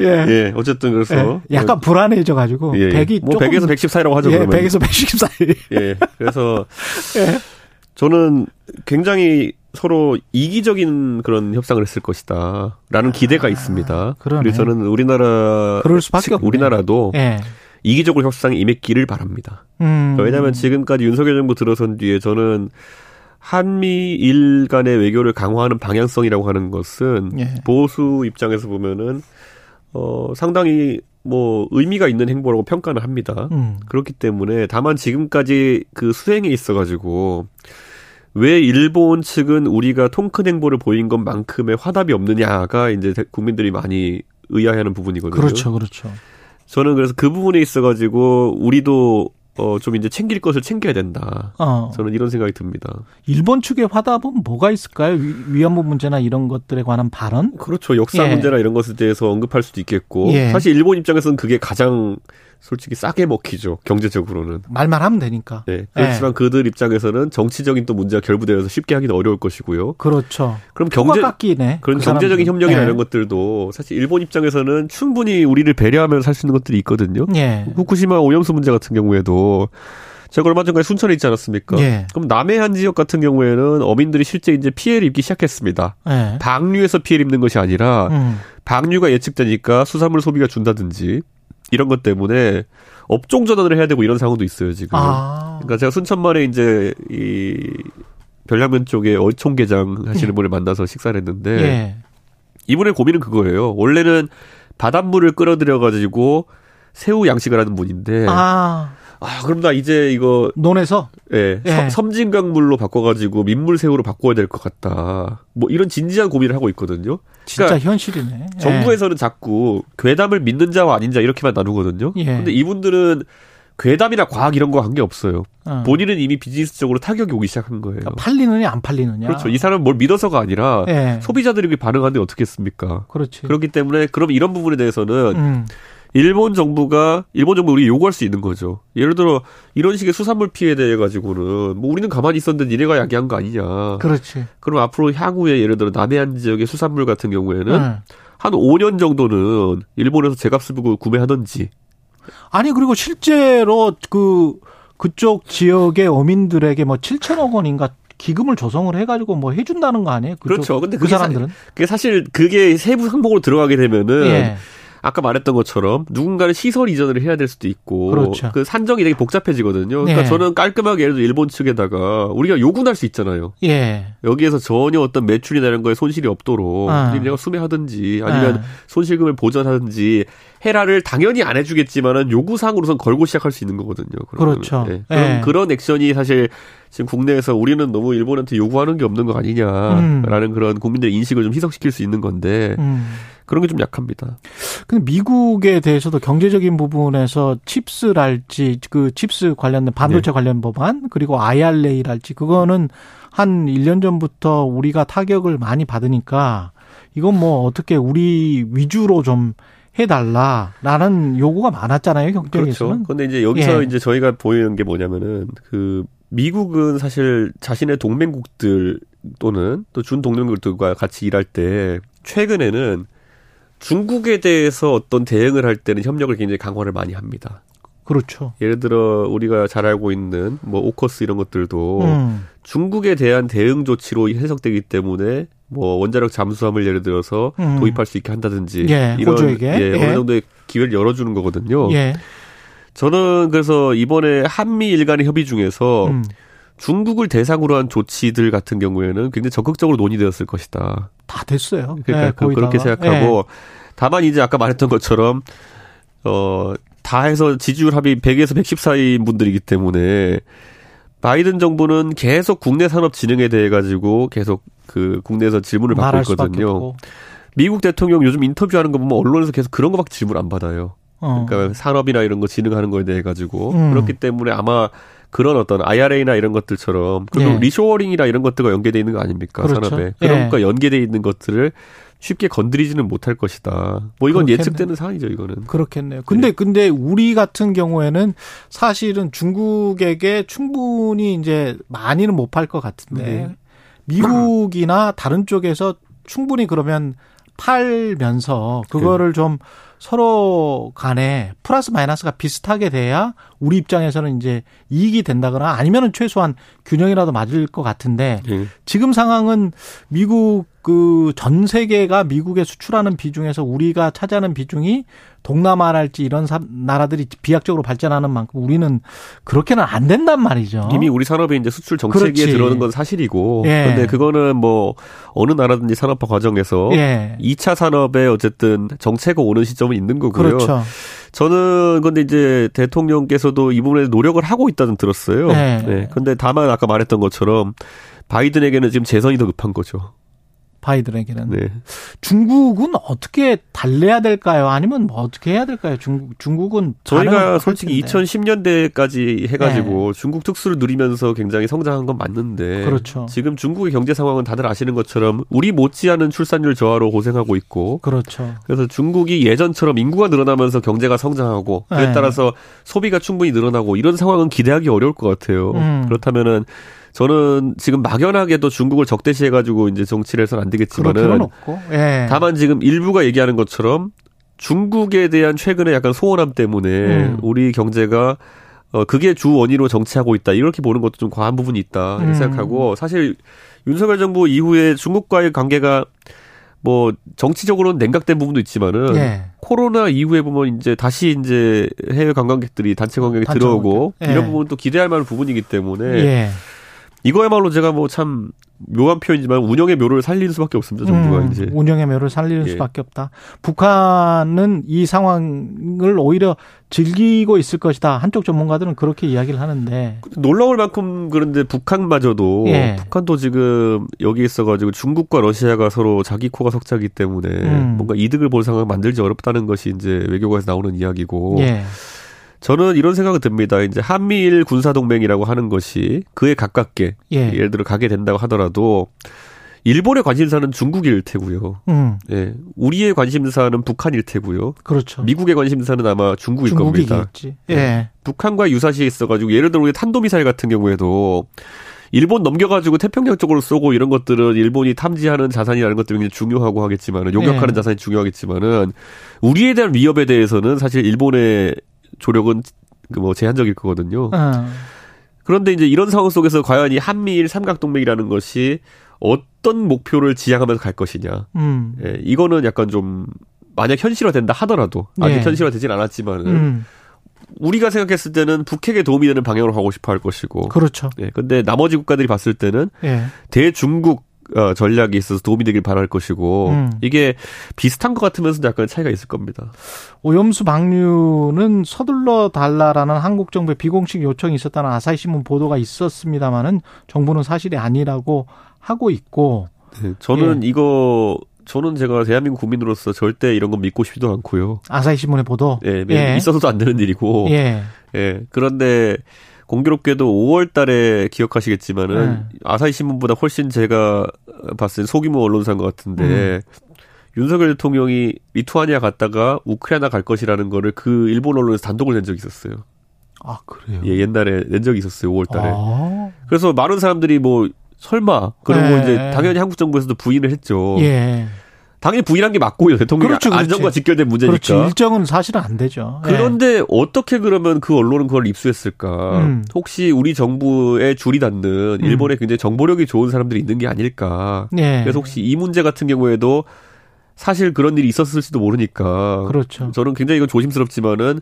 예. 예. 어쨌든 그래서 예. 약간 불안해져 가지고 예. 100이 예. 뭐 조금... 100에서 110 사이라고 하죠. 예, 그러면. 100에서 110 사이. 예. 그래서 예. 저는 굉장히 서로 이기적인 그런 협상을 했을 것이다. 라는 기대가 아, 있습니다. 그러네. 그래서 저는 우리나라, 그럴 수밖에 없네. 우리나라도 네. 이기적으로 협상에 임했기를 바랍니다. 음. 왜냐하면 지금까지 윤석열 정부 들어선 뒤에 저는 한미일 간의 외교를 강화하는 방향성이라고 하는 것은 예. 보수 입장에서 보면은 어 상당히 뭐 의미가 있는 행보라고 평가는 합니다. 음. 그렇기 때문에 다만 지금까지 그 수행에 있어 가지고 왜 일본 측은 우리가 통큰 행보를 보인 것만큼의 화답이 없느냐가 이제 국민들이 많이 의아해하는 부분이거든요. 그렇죠, 그렇죠. 저는 그래서 그 부분에 있어가지고 우리도 어, 좀 이제 챙길 것을 챙겨야 된다. 어. 저는 이런 생각이 듭니다. 일본 측의 화답은 뭐가 있을까요? 위, 안부 문제나 이런 것들에 관한 발언? 그렇죠. 역사 예. 문제나 이런 것에 대해서 언급할 수도 있겠고. 예. 사실 일본 입장에서는 그게 가장 솔직히 싸게 먹히죠. 경제적으로는. 말만 하면 되니까. 네. 그렇지만 네. 그들 입장에서는 정치적인 또 문제가 결부되어서 쉽게 하기는 어려울 것이고요. 그렇죠. 그럼 경제 깎이네. 그런 그 경제적인 협력이나 네. 이런 것들도 사실 일본 입장에서는 충분히 우리를 배려하면서 살수 있는 것들이 있거든요. 네. 후쿠시마 오염수 문제 같은 경우에도 제가 얼마 전까지 순천에 있지 않았습니까? 예. 그럼 남해안 지역 같은 경우에는 어민들이 실제 이제 피해를 입기 시작했습니다. 예. 방류에서 피해를 입는 것이 아니라 음. 방류가 예측되니까 수산물 소비가 준다든지 이런 것 때문에 업종 전환을 해야 되고 이런 상황도 있어요 지금. 아. 그러니까 제가 순천만에 이제 이 별량면 쪽에 어촌게장 하시는 예. 분을 만나서 식사를 했는데 예. 이분의 고민은 그거예요. 원래는 바닷물을 끌어들여 가지고 새우 양식을 하는 분인데 아. 아, 그럼 나 이제 이거 논에서 예, 예. 섬진 강물로 바꿔 가지고 민물새우로 바꿔야 될 것 같다. 뭐 이런 진지한 고민을 하고 있거든요. 진짜 그러니까 현실이네. 예. 정부에서는 자꾸 괴담을 믿는 자와 아닌 자 이렇게만 나누거든요. 예. 근데 이분들은 괴담이나 과학 이런 거 관계 없어요. 어. 본인은 이미 비즈니스적으로 타격이 오기 시작한 거예요. 그러니까 팔리느냐 안 팔리느냐. 그렇죠. 이 사람은 뭘 믿어서가 아니라 예. 소비자들이 반응하는데 어떻겠습니까? 그렇지. 그렇기 때문에 그럼 이런 부분에 대해서는 음. 일본 정부가 일본 정부 우리 요구할 수 있는 거죠. 예를 들어 이런 식의 수산물 피해에 대해 가지고는 뭐 우리는 가만히 있었는데 니네가 야기한 거 아니냐. 그렇지. 그럼 앞으로 향후에 예를 들어 남해안 지역의 수산물 같은 경우에는 네. 한 5년 정도는 일본에서 제값을 보고 구매하던지. 아니 그리고 실제로 그 그쪽 지역의 어민들에게 뭐 7천억 원인가 기금을 조성을 해가지고 뭐 해준다는 거 아니에요? 그렇죠. 근데 그 사람들은 사, 그게 사실 그게 세부 항목으로 들어가게 되면은 예. 아까 말했던 것처럼 누군가는 시설 이전을 해야 될 수도 있고 그렇죠. 그 산정이 되게 복잡해지거든요. 그러니까 네. 저는 깔끔하게 예를 들어 일본 측에다가 우리가 요구할 수 있잖아요. 예. 여기에서 전혀 어떤 매출이나 이런 거에 손실이 없도록 아. 니네가 수매하든지 아니면 아. 손실금을 보전하든지 헤라를 당연히 안 해주겠지만은 요구사항으로선 걸고 시작할 수 있는 거거든요. 그러면. 그렇죠. 네. 그런, 네. 그런 액션이 사실 지금 국내에서 우리는 너무 일본한테 요구하는 게 없는 거 아니냐라는 음. 그런 국민들의 인식을 좀 희석시킬 수 있는 건데 음. 그런 게 좀 약합니다. 근데 미국에 대해서도 경제적인 부분에서 칩스랄지 그 칩스 관련된 반도체 네. 관련 법안 그리고 IRA랄지 그거는 한 1년 전부터 우리가 타격을 많이 받으니까 이건 뭐 어떻게 우리 위주로 좀 해달라라는 요구가 많았잖아요 경제에서는. 그렇죠. 근데 이제 여기서 예. 이제 저희가 보이는 게 뭐냐면은 그 미국은 사실 자신의 동맹국들 또는 또 준 동맹국들과 같이 일할 때 최근에는 중국에 대해서 어떤 대응을 할 때는 협력을 굉장히 강화를 많이 합니다. 그렇죠. 예를 들어 우리가 잘 알고 있는 뭐 오커스 이런 것들도 음. 중국에 대한 대응 조치로 해석되기 때문에 뭐 원자력 잠수함을 예를 들어서 음. 도입할 수 있게 한다든지 예, 이런 호주에게. 예, 예. 어느 정도의 기회를 열어주는 거거든요. 예. 저는 그래서 이번에 한미 일 간의 협의 중에서 음. 중국을 대상으로 한 조치들 같은 경우에는 굉장히 적극적으로 논의되었을 것이다. 다 됐어요. 그러니까 네, 그렇게 생각하고 네. 다만 이제 아까 말했던 것처럼 어 다 해서 지지율 합의 100에서 110 사이인 분들이기 때문에 바이든 정부는 계속 국내 산업 진흥에 대해 가지고 계속 그 국내에서 질문을 받고 있거든요. 미국 대통령 요즘 인터뷰하는 거 보면 언론에서 계속 그런 거밖에 질문 안 받아요. 어. 그러니까 산업이나 이런 거 진흥하는 거에 대해 가지고 음. 그렇기 때문에 아마 그런 어떤 IRA나 이런 것들처럼 그리고 예. reshoring이나 이런 것들과 연계돼 있는 거 아닙니까 그렇죠. 산업에 그런 예. 것과 연계돼 있는 것들을 쉽게 건드리지는 못할 것이다. 뭐 이건 그렇겠네. 예측되는 상황이죠, 이거는. 그렇겠네요. 근데 네. 근데 우리 같은 경우에는 사실은 중국에게 충분히 이제 많이는 못 팔 것 같은데 네. 미국이나 다른 쪽에서 충분히 그러면 팔면서 그거를 네. 좀 서로 간에 플러스 마이너스가 비슷하게 돼야 우리 입장에서는 이제 이익이 된다거나 아니면은 최소한 균형이라도 맞을 것 같은데 네. 지금 상황은 미국 그 전 세계가 미국에 수출하는 비중에서 우리가 차지하는 비중이 동남아랄지 이런 나라들이 비약적으로 발전하는 만큼 우리는 그렇게는 안 된단 말이죠. 이미 우리 산업이 이제 수출 정책에 들어오는 건 사실이고. 예. 근데 그거는 뭐 어느 나라든지 산업화 과정에서 예. 2차 산업에 어쨌든 정체가 오는 시점은 있는 거고요. 그렇죠. 저는 근데 이제 대통령께서도 이 부분에 노력을 하고 있다는 들었어요. 네. 네. 근데 다만 아까 말했던 것처럼 바이든에게는 지금 재선이 더 급한 거죠. 바이든에게는. 네. 중국은 어떻게 달래야 될까요? 아니면 뭐 어떻게 해야 될까요? 중국 중국은 저희가 솔직히 2010년대까지 해가지고 네. 중국 특수를 누리면서 굉장히 성장한 건 맞는데 그렇죠. 지금 중국의 경제 상황은 다들 아시는 것처럼 우리 못지않은 출산율 저하로 고생하고 있고 그렇죠. 그래서 중국이 예전처럼 인구가 늘어나면서 경제가 성장하고 그에 네. 따라서 소비가 충분히 늘어나고 이런 상황은 기대하기 어려울 것 같아요. 음. 그렇다면은 저는 지금 막연하게도 중국을 적대시해 가지고 이제 정치를 해서는 안 되겠지만은 예. 다만 지금 일부가 얘기하는 것처럼 중국에 대한 최근에 약간 소원함 때문에 음. 우리 경제가 어 그게 주 원인으로 정치하고 있다 이렇게 보는 것도 좀 과한 부분이 있다 음. 생각하고 사실 윤석열 정부 이후에 중국과의 관계가 뭐 정치적으로는 냉각된 부분도 있지만은 예. 코로나 이후에 보면 이제 다시 이제 해외 관광객들이 단체 관광객이 들어오고 예. 이런 부분도 기대할 만한 부분이기 때문에 예. 이거야말로 제가 뭐 참 묘한 표현이지만 운영의 묘를 살리는 수밖에 없습니다. 정부가 음, 이제 운영의 묘를 살리는 예. 수밖에 없다. 북한은 이 상황을 오히려 즐기고 있을 것이다. 한쪽 전문가들은 그렇게 이야기를 하는데 놀라울 만큼 그런데 북한마저도 예. 북한도 지금 여기 있어가지고 중국과 러시아가 서로 자기 코가 석자기 때문에 음. 뭔가 이득을 볼 상황을 만들지 어렵다는 것이 이제 외교관에서 나오는 이야기고. 예. 저는 이런 생각이 듭니다. 이제 한미일 군사동맹이라고 하는 것이 그에 가깝게 예. 를 들어 가게 된다고 하더라도 일본의 관심사는 중국일 테고요. 음. 예. 우리의 관심사는 북한일 테고요. 그렇죠. 미국의 관심사는 아마 중국일 중국이겠지. 겁니다. 예. 예. 북한과 유사시에 있어가지고 예를 들어 우리 탄도미사일 같은 경우에도 일본 넘겨가지고 태평양 쪽으로 쏘고 이런 것들은 일본이 탐지하는 자산이라는 것들이 굉장히 중요하고 하겠지만은 용역하는 예. 자산이 중요하겠지만은 우리에 대한 위협에 대해서는 사실 일본의 조력은 그뭐 제한적일 거거든요. 어. 그런데 이제 이런 상황 속에서 과연 이 한미일 삼각동맹이라는 것이 어떤 목표를 지향하면서 갈 것이냐. 음. 예, 이거는 약간 좀 만약 현실화된다 하더라도 아직 예. 현실화되진 않았지만은 음. 우리가 생각했을 때는 북핵에 도움이 되는 방향으로 가고 싶어 할 것이고. 그렇죠. 예. 근데 나머지 국가들이 봤을 때는 예. 대중국 어, 전략이 있어서 도움이 되길 바랄 것이고 음. 이게 비슷한 것 같으면서도 약간 차이가 있을 겁니다. 오염수 방류는 서둘러 달라라는 한국 정부의 비공식 요청이 있었다는 아사히 신문 보도가 있었습니다만은 정부는 사실이 아니라고 하고 있고 네, 저는 예. 이거 저는 제가 대한민국 국민으로서 절대 이런 건 믿고 싶지도 않고요. 아사히 신문의 보도. 예, 예. 있어서도 안 되는 일이고. 예. 예. 그런데 공교롭게도 5월 달에 기억하시겠지만은 네. 아사히 신문보다 훨씬 제가 봤을 때 소규모 언론사인 것 같은데 음. 윤석열 대통령이 리투아니아 갔다가 우크라이나 갈 것이라는 거를 그 일본 언론에서 단독을 낸 적이 있었어요. 아, 그래요? 예, 옛날에 낸 적이 있었어요, 5월 달에. 아. 그래서 많은 사람들이 뭐 설마 그리고 네. 이제 당연히 한국 정부에서도 부인을 했죠. 예. 당연히 부인한 게 맞고요. 대통령 그렇죠, 그렇지. 안전과 직결된 문제니까. 그렇지. 일정은 사실은 안 되죠. 그런데 네. 어떻게 그러면 그 언론은 그걸 입수했을까? 음. 혹시 우리 정부에 줄이 닿는 음. 일본에 굉장히 정보력이 좋은 사람들이 있는 게 아닐까? 네. 그래서 혹시 이 문제 같은 경우에도 사실 그런 일이 있었을지도 모르니까. 그렇죠. 저는 굉장히 이건 조심스럽지만은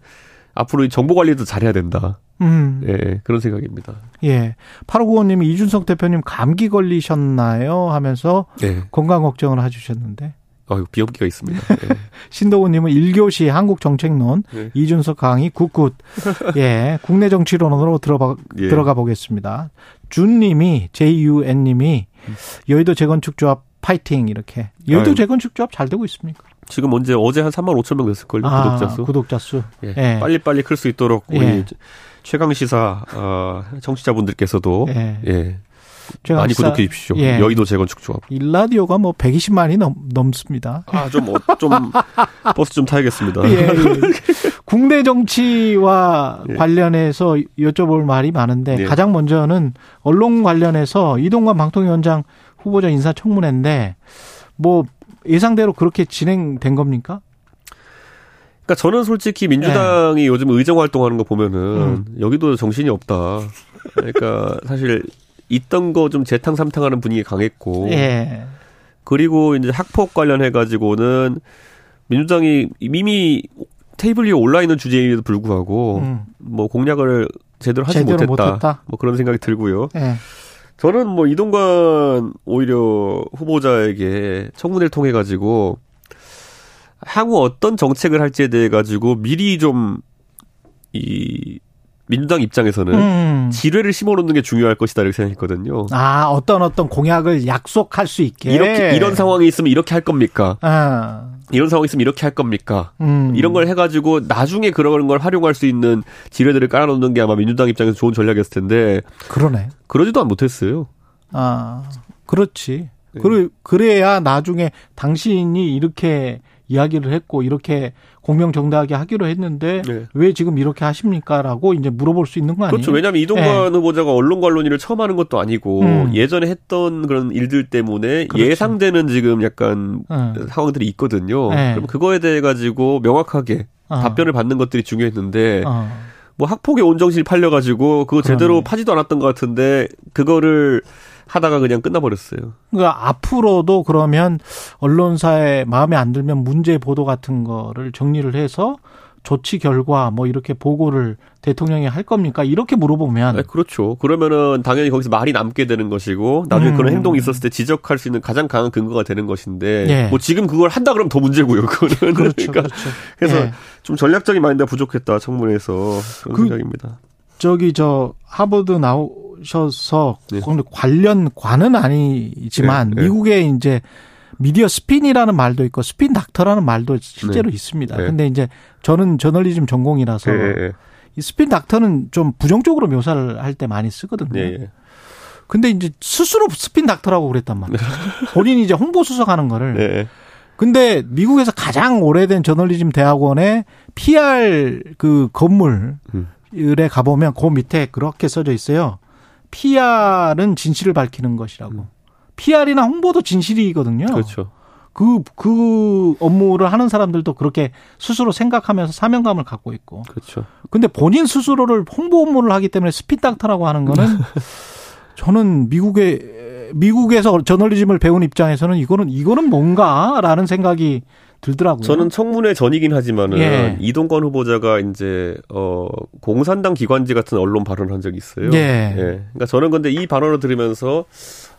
앞으로 정보 관리도 잘해야 된다. 음. 예, 그런 생각입니다. 예. 8595님이 이준석 대표님 감기 걸리셨나요? 하면서 예. 건강 걱정을 해주셨는데. 아유, 비염기가 있습니다. *laughs* 네. 신도훈님은 1교시 한국정책론, 네. 이준석 강의 good good. *laughs* 예, 국내 정치론으로 들어가, 예. 들어가 보겠습니다. 준님이, JUN님이, 여의도 재건축 조합 파이팅, 이렇게. 여의도 아유. 재건축 조합 잘 되고 있습니까? 지금 언제, 어제 한 3만 5천 명 됐을걸요, 아, 구독자 수. 구독자 수. 예. 예. 빨리 빨리 클 수 있도록, 우리 예. 최강 시사, 어, 청취자분들께서도, 예. 예. 많이 구독해 주십시오. 예. 여의도 재건축 조합. 일라디오가 뭐 120만이 넘, 넘습니다. 아, 좀, 어, 좀, *laughs* 버스 좀 타야겠습니다. 예, 예. *laughs* 국내 정치와 예. 관련해서 여쭤볼 말이 많은데 예. 가장 먼저는 언론 관련해서 이동관 방통위원장 후보자 인사청문회인데 뭐 예상대로 그렇게 진행된 겁니까? 그러니까 저는 솔직히 민주당이 네. 요즘 의정 활동하는 거 보면은 음. 여기도 정신이 없다. 그러니까 사실 있던 거 좀 재탕 삼탕하는 분위기 강했고. 예. 그리고 이제 학폭 관련해 가지고는 민주당이 이미 테이블 위에 올라 있는 주제임에도 불구하고 음. 뭐 공약을 제대로 하지 제대로 못했다. 못했다. 뭐 그런 생각이 들고요. 예. 저는 뭐 이동관 오히려 후보자에게 청문회를 통해 가지고 향후 어떤 정책을 할지에 대해 가지고 미리 좀 이 민주당 입장에서는 음. 지뢰를 심어놓는 게 중요할 것이다 이렇게 생각했거든요. 아 어떤 어떤 공약을 약속할 수 있게 이렇게 이런 상황이 있으면 이렇게 할 겁니까? 아. 이런 상황이 있으면 이렇게 할 겁니까? 음. 이런 걸 해가지고 나중에 그런 걸 활용할 수 있는 지뢰들을 깔아놓는 게 아마 민주당 입장에서 좋은 전략이었을 텐데 그러네. 그러지도 못했어요. 아 그렇지. 네. 그래 그래야 나중에 당신이 이렇게 이야기를 했고 이렇게 공명정대하게 하기로 했는데 네. 왜 지금 이렇게 하십니까라고 이제 물어볼 수 있는 거 아니에요? 그렇죠. 왜냐하면 이동관 네. 후보자가 언론 관론일을 처음 하는 것도 아니고 음. 예전에 했던 그런 일들 때문에 그렇죠. 예상되는 지금 약간 음. 상황들이 있거든요. 네. 그럼 그거에 대해 가지고 명확하게 어. 답변을 받는 것들이 중요했는데 어. 뭐 학폭의 온정실 팔려가지고 그거 제대로 그러네. 파지도 않았던 것 같은데 그거를 하다가 그냥 끝나버렸어요. 그러니까 앞으로도 그러면 언론사에 마음에 안 들면 문제 보도 같은 거를 정리를 해서 조치 결과 뭐 이렇게 보고를 대통령이 할 겁니까? 이렇게 물어보면 네, 그렇죠. 그러면은 당연히 거기서 말이 남게 되는 것이고 나중에 음. 그런 행동이 있었을 때 지적할 수 있는 가장 강한 근거가 되는 것인데 예. 뭐 지금 그걸 한다 그러면 더 문제고요. 그거는 그렇죠, *laughs* 그러니까 그렇죠. 그래서 예. 좀 전략적인 마인드가 부족했다 청문회에서 그런 그, 생각입니다. 저기 저 하버드 나오 셔서 네. 관련 관은 아니지만 네, 네. 미국에 이제 미디어 스핀이라는 말도 있고 스핀 닥터라는 말도 실제로 네. 있습니다. 네. 근데 이제 저는 저널리즘 전공이라서 네. 이 스핀 닥터는 좀 부정적으로 묘사를 할 때 많이 쓰거든요. 네. 근데 이제 스스로 스핀 닥터라고 그랬단 말이에요. *laughs* 본인이 이제 홍보 수석하는 거를. 근데 미국에서 가장 오래된 저널리즘 대학원의 PR 그 건물 음. 에 가보면 그 밑에 그렇게 써져 있어요. PR은 진실을 밝히는 것이라고. 음. PR이나 홍보도 진실이거든요. 그렇죠. 그, 그 업무를 하는 사람들도 그렇게 스스로 생각하면서 사명감을 갖고 있고. 그렇죠. 근데 본인 스스로를 홍보 업무를 하기 때문에 spin doctor라고 하는 거는 *laughs* 저는 미국의, 미국에서 저널리즘을 배운 입장에서는 이거는, 이거는 뭔가라는 생각이 들더라고요. 저는 청문회 전이긴 하지만은 예. 이동건 후보자가 이제 어 공산당 기관지 같은 언론 발언을 한 적이 있어요. 예. 예. 그러니까 저는 근데 이 발언을 들으면서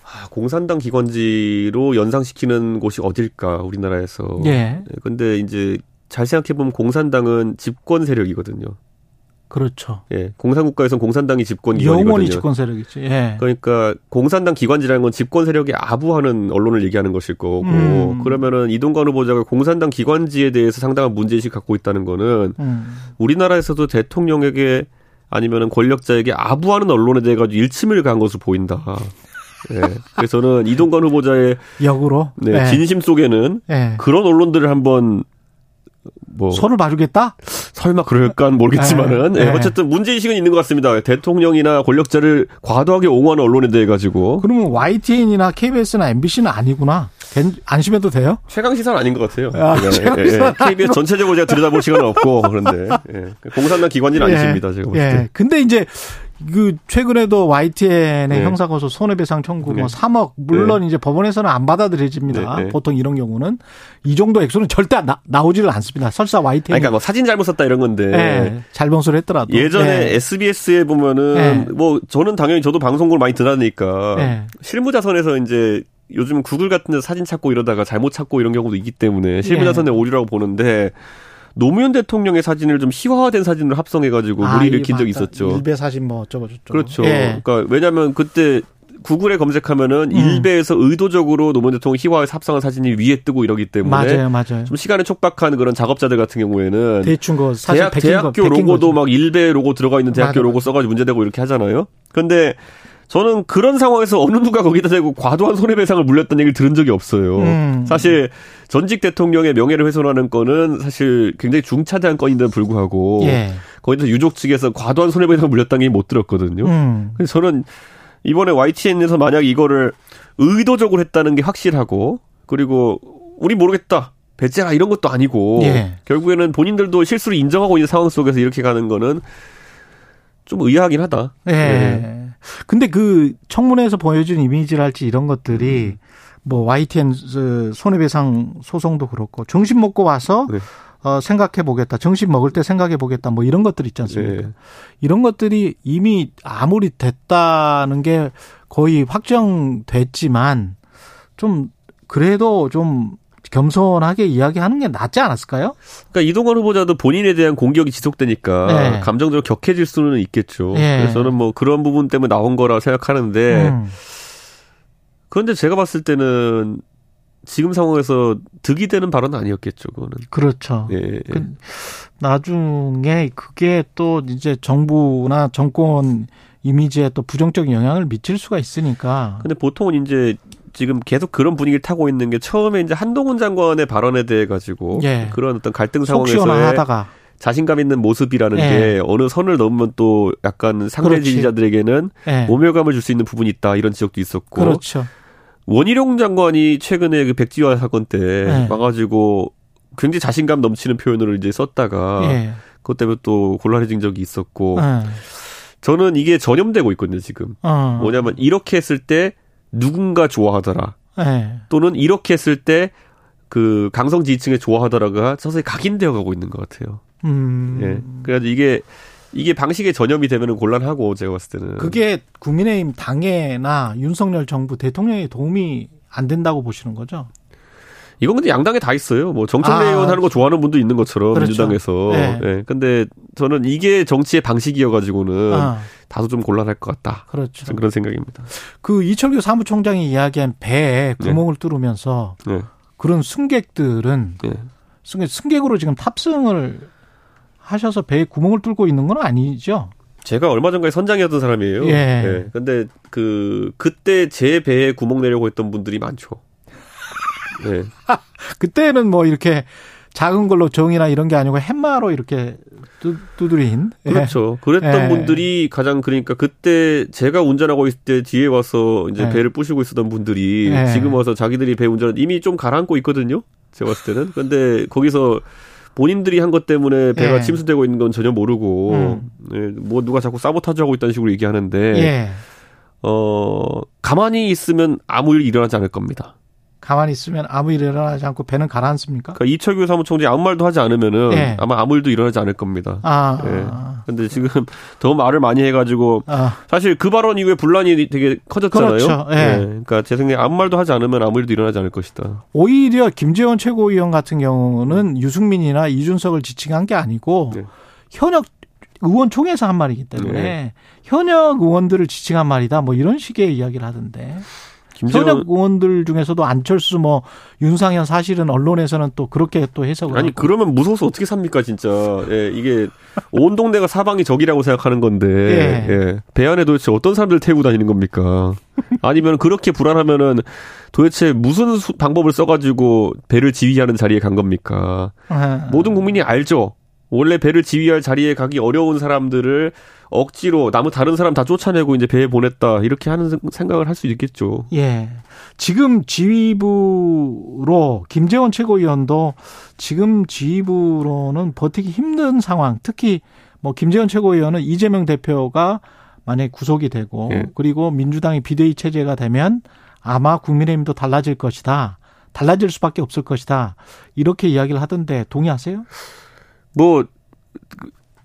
아, 공산당 기관지로 연상시키는 곳이 어딜까 우리나라에서. 예. 예. 근데 이제 잘 생각해 보면 공산당은 집권 세력이거든요. 그렇죠. 예. 공산국가에서는 공산당이 집권 기관이거든요. 영원히 집권 세력이지. 예. 그러니까 공산당 기관지라는 건 집권 세력에 아부하는 언론을 얘기하는 것일 거고 음. 그러면은 이동관 후보자가 공산당 기관지에 대해서 상당한 문제의식 갖고 있다는 거는 음. 우리나라에서도 대통령에게 아니면은 권력자에게 아부하는 언론에 대해 가지고 일침을 간 것으로 보인다. 예. 그래서 저는 이동관 후보자의 역으로 네, 예. 진심 속에는 예. 그런 언론들을 한번 뭐 손을 봐주겠다? 설마 그럴까 모르겠지만은 네. 네. 어쨌든 문제 의식은 있는 것 같습니다. 대통령이나 권력자를 과도하게 옹호하는 언론에 대해 가지고. 그러면 YTN이나 KBS나 MBC는 아니구나. 안심해도 돼요? 최강 시사는 아닌 것 같아요. 아, 예, 예. KBS 전체적으로 제가 들여다볼 시간은 없고 그런데 예. 공산당 기관지는 예. 아니십니다. 제가 볼 때. 예. 근데 이제 그 최근에도 YTN의 네. 형사고소 손해배상 청구 뭐 네. 뭐 3억 물론 네. 이제 법원에서는 안 받아들여집니다. 네, 네. 보통 이런 경우는 이 정도 액수는 절대 나, 나오지를 않습니다. 설사 YTN 그러니까 뭐 사진 잘못 썼다 이런 건데 네. 잘봉소를 했더라도 예전에 SBS에 보면은 뭐 저는 당연히 저도 방송국을 많이 들으니까 실무자선에서 이제 요즘 구글 같은 데서 사진 찾고 이러다가 잘못 찾고 이런 경우도 있기 때문에 실무자선의 오류라고 보는데 노무현 대통령의 사진을 좀 희화화된 사진을 합성해가지고 아, 무리를 킨 적이 있었죠. 일베 사진 뭐 어쩌고 저쩌고. 그렇죠. 예. 그러니까 왜냐하면 그때 구글에 검색하면은 음. 일베에서 의도적으로 노무현 대통령 희화해서 합성한 사진이 위에 뜨고 이러기 때문에 맞아요, 맞아요. 좀 시간에 촉박한 그런 작업자들 같은 경우에는 대충 그 사진 대학, 대학교 거, 로고도 거죠. 막 일베 로고 들어가 있는 대학교 맞아, 로고 써가지고 문제되고 이렇게 하잖아요. 근데 저는 그런 상황에서 *laughs* 어느 누가 거기다 대고 과도한 손해배상을 물렸다는 얘기를 들은 적이 없어요. 음. 사실 전직 대통령의 명예를 훼손하는 건은 사실 굉장히 중차대한 건인데도 불구하고 예. 거기서 유족 측에서 과도한 손해배상을 물렸다는 얘기 못 들었거든요. 음. 그래서 저는 이번에 YTN에서 만약 이거를 의도적으로 했다는 게 확실하고 그리고 우리 모르겠다. 배째라 이런 것도 아니고 예. 결국에는 본인들도 실수를 인정하고 있는 상황 속에서 이렇게 가는 거는 좀 의아하긴 하다. 예. 네. 근데 그 청문회에서 보여준 이미지랄지 이런 것들이 음. 뭐 YTN 손해배상 소송도 그렇고 정신 먹고 와서 네. 어, 생각해 보겠다. 정신 먹을 때 생각해 보겠다. 뭐 이런 것들 있지 않습니까? 네. 이런 것들이 이미 아무리 됐다는 게 거의 확정됐지만 좀 그래도 좀 겸손하게 이야기하는 게 낫지 않았을까요? 그러니까 이동관 후보자도 본인에 대한 공격이 지속되니까 네. 감정적으로 격해질 수는 있겠죠. 네. 그래서 저는 뭐 그런 부분 때문에 나온 거라 생각하는데 음. 그런데 제가 봤을 때는 지금 상황에서 득이 되는 발언은 아니었겠죠, 그거는. 그렇죠. 예. 그 나중에 그게 또 이제 정부나 정권 이미지에 또 부정적인 영향을 미칠 수가 있으니까. 근데 보통은 이제 지금 계속 그런 분위기를 타고 있는 게 처음에 이제 한동훈 장관의 발언에 대해 가지고 예. 그런 어떤 갈등 상황에서 자신감 있는 모습이라는 예. 게 어느 선을 넘으면 또 약간 상대 그렇지. 지지자들에게는 예. 모멸감을 줄 수 있는 부분이 있다 이런 지적도 있었고 그렇죠. 원희룡 장관이 최근에 그 백지화 사건 때 예. 와가지고 굉장히 자신감 넘치는 표현을 이제 썼다가 예. 그것 때문에 또 곤란해진 적이 있었고 예. 저는 이게 전염되고 있거든요 지금 어. 뭐냐면 이렇게 했을 때 누군가 좋아하더라 예. 또는 이렇게 했을 때 그 강성 지지층에 좋아하더라가 서서히 각인되어 가고 있는 것 같아요. 음. 예. 그래가지고 이게 이게 방식의 전염이 되면 곤란하고 제가 봤을 때는 그게 국민의힘 당에나 윤석열 정부 대통령의 도움이 안 된다고 보시는 거죠? 이건 근데 양당에 다 있어요. 뭐 정청래 아, 의원 하는 거 좋아하는 분도 있는 것처럼 그렇죠. 민주당에서. 네. 네. 근데 저는 이게 정치의 방식이어 가지고는 아. 다소 좀 곤란할 것 같다. 그렇죠. 그런 생각입니다. 그 이철규 사무총장이 이야기한 배에 네. 구멍을 네. 뚫으면서 네. 그런 승객들은 네. 승객 승객으로 지금 탑승을 하셔서 배에 구멍을 뚫고 있는 건 아니죠? 제가 얼마 전까지 선장이었던 사람이에요. 예. 네. 근데 그 그때 제 배에 구멍 내려고 했던 분들이 많죠. 네. *laughs* 그때는 뭐 이렇게 작은 걸로 정이나 이런 게 아니고 햄마로 이렇게 두드린. 예. 그렇죠. 그랬던 예. 분들이 가장 그러니까 그때 제가 운전하고 있을 때 뒤에 와서 이제 예. 배를 부시고 있었던 분들이 예. 지금 와서 자기들이 배 운전 이미 좀 가라앉고 있거든요. 제가 봤을 때는. 근데 거기서 본인들이 한 것 때문에 배가 예. 침수되고 있는 건 전혀 모르고 음. 예, 뭐 누가 자꾸 사보타주 하고 있다는 식으로 얘기하는데 예. 어 가만히 있으면 아무 일 일어나지 않을 겁니다. 가만히 있으면 아무 일 일어나지 않고 배는 가라앉습니까? 그러니까 이철규 사무총장이 아무 말도 하지 않으면은 예. 아마 아무 일도 일어나지 않을 겁니다. 아. 예. 근데 지금 더 말을 많이 해가지고 아. 사실 그 발언 이후에 분란이 되게 커졌잖아요. 그렇죠. 예. 예. 그러니까 제 생각에 아무 말도 하지 않으면 아무 일도 일어나지 않을 것이다. 오히려 김재원 최고위원 같은 경우는 유승민이나 이준석을 지칭한 게 아니고 네. 현역 의원총회에서 한 말이기 때문에 네. 현역 의원들을 지칭한 말이다. 뭐 이런 식의 이야기를 하던데. 김재원 현역 의원들 중에서도 안철수 뭐 윤상현 사실은 언론에서는 또 그렇게 또 해석을 아니 하고. 그러면 무서워서 어떻게 삽니까 진짜 예, 이게 온 동네가 사방이 적이라고 생각하는 건데 예. 예. 배 안에 도대체 어떤 사람들 태우고 다니는 겁니까 아니면 그렇게 불안하면은 도대체 무슨 수, 방법을 써가지고 배를 지휘하는 자리에 간 겁니까 아. 모든 국민이 알죠 원래 배를 지휘할 자리에 가기 어려운 사람들을 억지로 나무 다른 사람 다 쫓아내고 이제 배에 보냈다 이렇게 하는 생각을 할 수 있겠죠. 예. 지금 지휘부로 김재원 최고위원도 지금 지휘부로는 버티기 힘든 상황. 특히 뭐 김재원 최고위원은 이재명 대표가 만약에 구속이 되고 예. 그리고 민주당이 비대위 체제가 되면 아마 국민의힘도 달라질 것이다. 달라질 수밖에 없을 것이다. 이렇게 이야기를 하던데 동의하세요? 뭐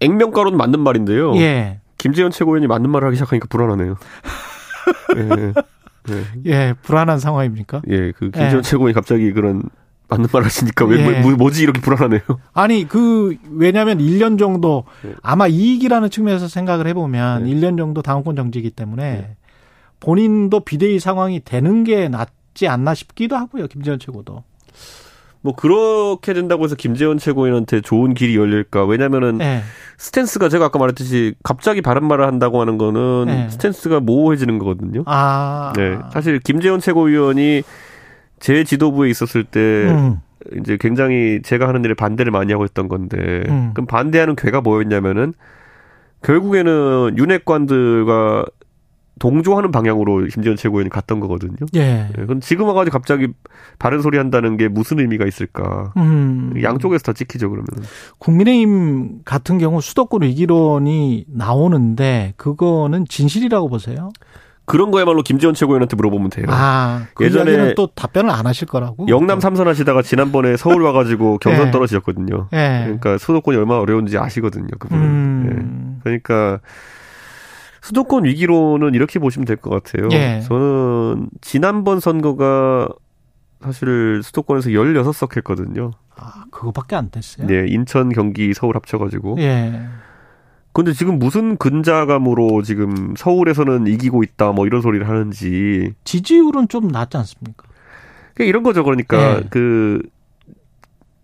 액면가로는 맞는 말인데요. 예. 김재현 최고위원이 맞는 말을 하기 시작하니까 불안하네요. *laughs* 예. 예. 예, 불안한 상황입니까? 예, 그 김재현 예. 최고위원이 갑자기 그런 맞는 말 하시니까 왜, 예. 뭐, 뭐지 이렇게 불안하네요. *laughs* 아니, 그, 왜냐면 1년 정도 예. 아마 이익이라는 측면에서 생각을 해보면 예. 1년 정도 당원권 정지이기 때문에 예. 본인도 비대위 상황이 되는 게 낫지 않나 싶기도 하고요. 김재현 최고도. 뭐 그렇게 된다고 해서 김재원 최고위원한테 좋은 길이 열릴까? 왜냐면은 네. 스탠스가 제가 아까 말했듯이 갑자기 바른 말을 한다고 하는 거는 네. 스탠스가 모호해지는 거거든요. 아. 네. 사실 김재원 최고위원이 제 지도부에 있었을 때 음. 이제 굉장히 제가 하는 일에 반대를 많이 하고 있던 건데 음. 그럼 반대하는 괴가 뭐였냐면은 결국에는 윤핵관들과 동조하는 방향으로 김재현 최고위원이 갔던 거거든요. 예. 예. 그럼 지금 와가지고 갑자기 바른 소리 한다는 게 무슨 의미가 있을까? 음. 양쪽에서 다 찍히죠, 그러면. 국민의힘 같은 경우 수도권 위기론이 나오는데 그거는 진실이라고 보세요? 그런 거야말로 김재원 최고위원한테 물어보면 돼요. 아, 그 예전에 또 답변을 안 하실 거라고. 영남 삼선 하시다가 지난번에 서울 와가지고 *laughs* 경선 예. 떨어지셨거든요. 예. 그러니까 수도권이 얼마나 어려운지 아시거든요, 그분은. 음. 예. 그러니까 수도권 위기로는 이렇게 보시면 될 것 같아요. 예. 저는 지난번 선거가 사실 수도권에서 16석 했거든요. 아, 그거밖에 안 됐어요? 네, 인천, 경기, 서울 합쳐가지고. 예. 근데 지금 무슨 근자감으로 지금 서울에서는 이기고 있다 뭐 이런 소리를 하는지. 지지율은 좀 낮지 않습니까? 그러니까 이런 거죠. 그러니까 예. 그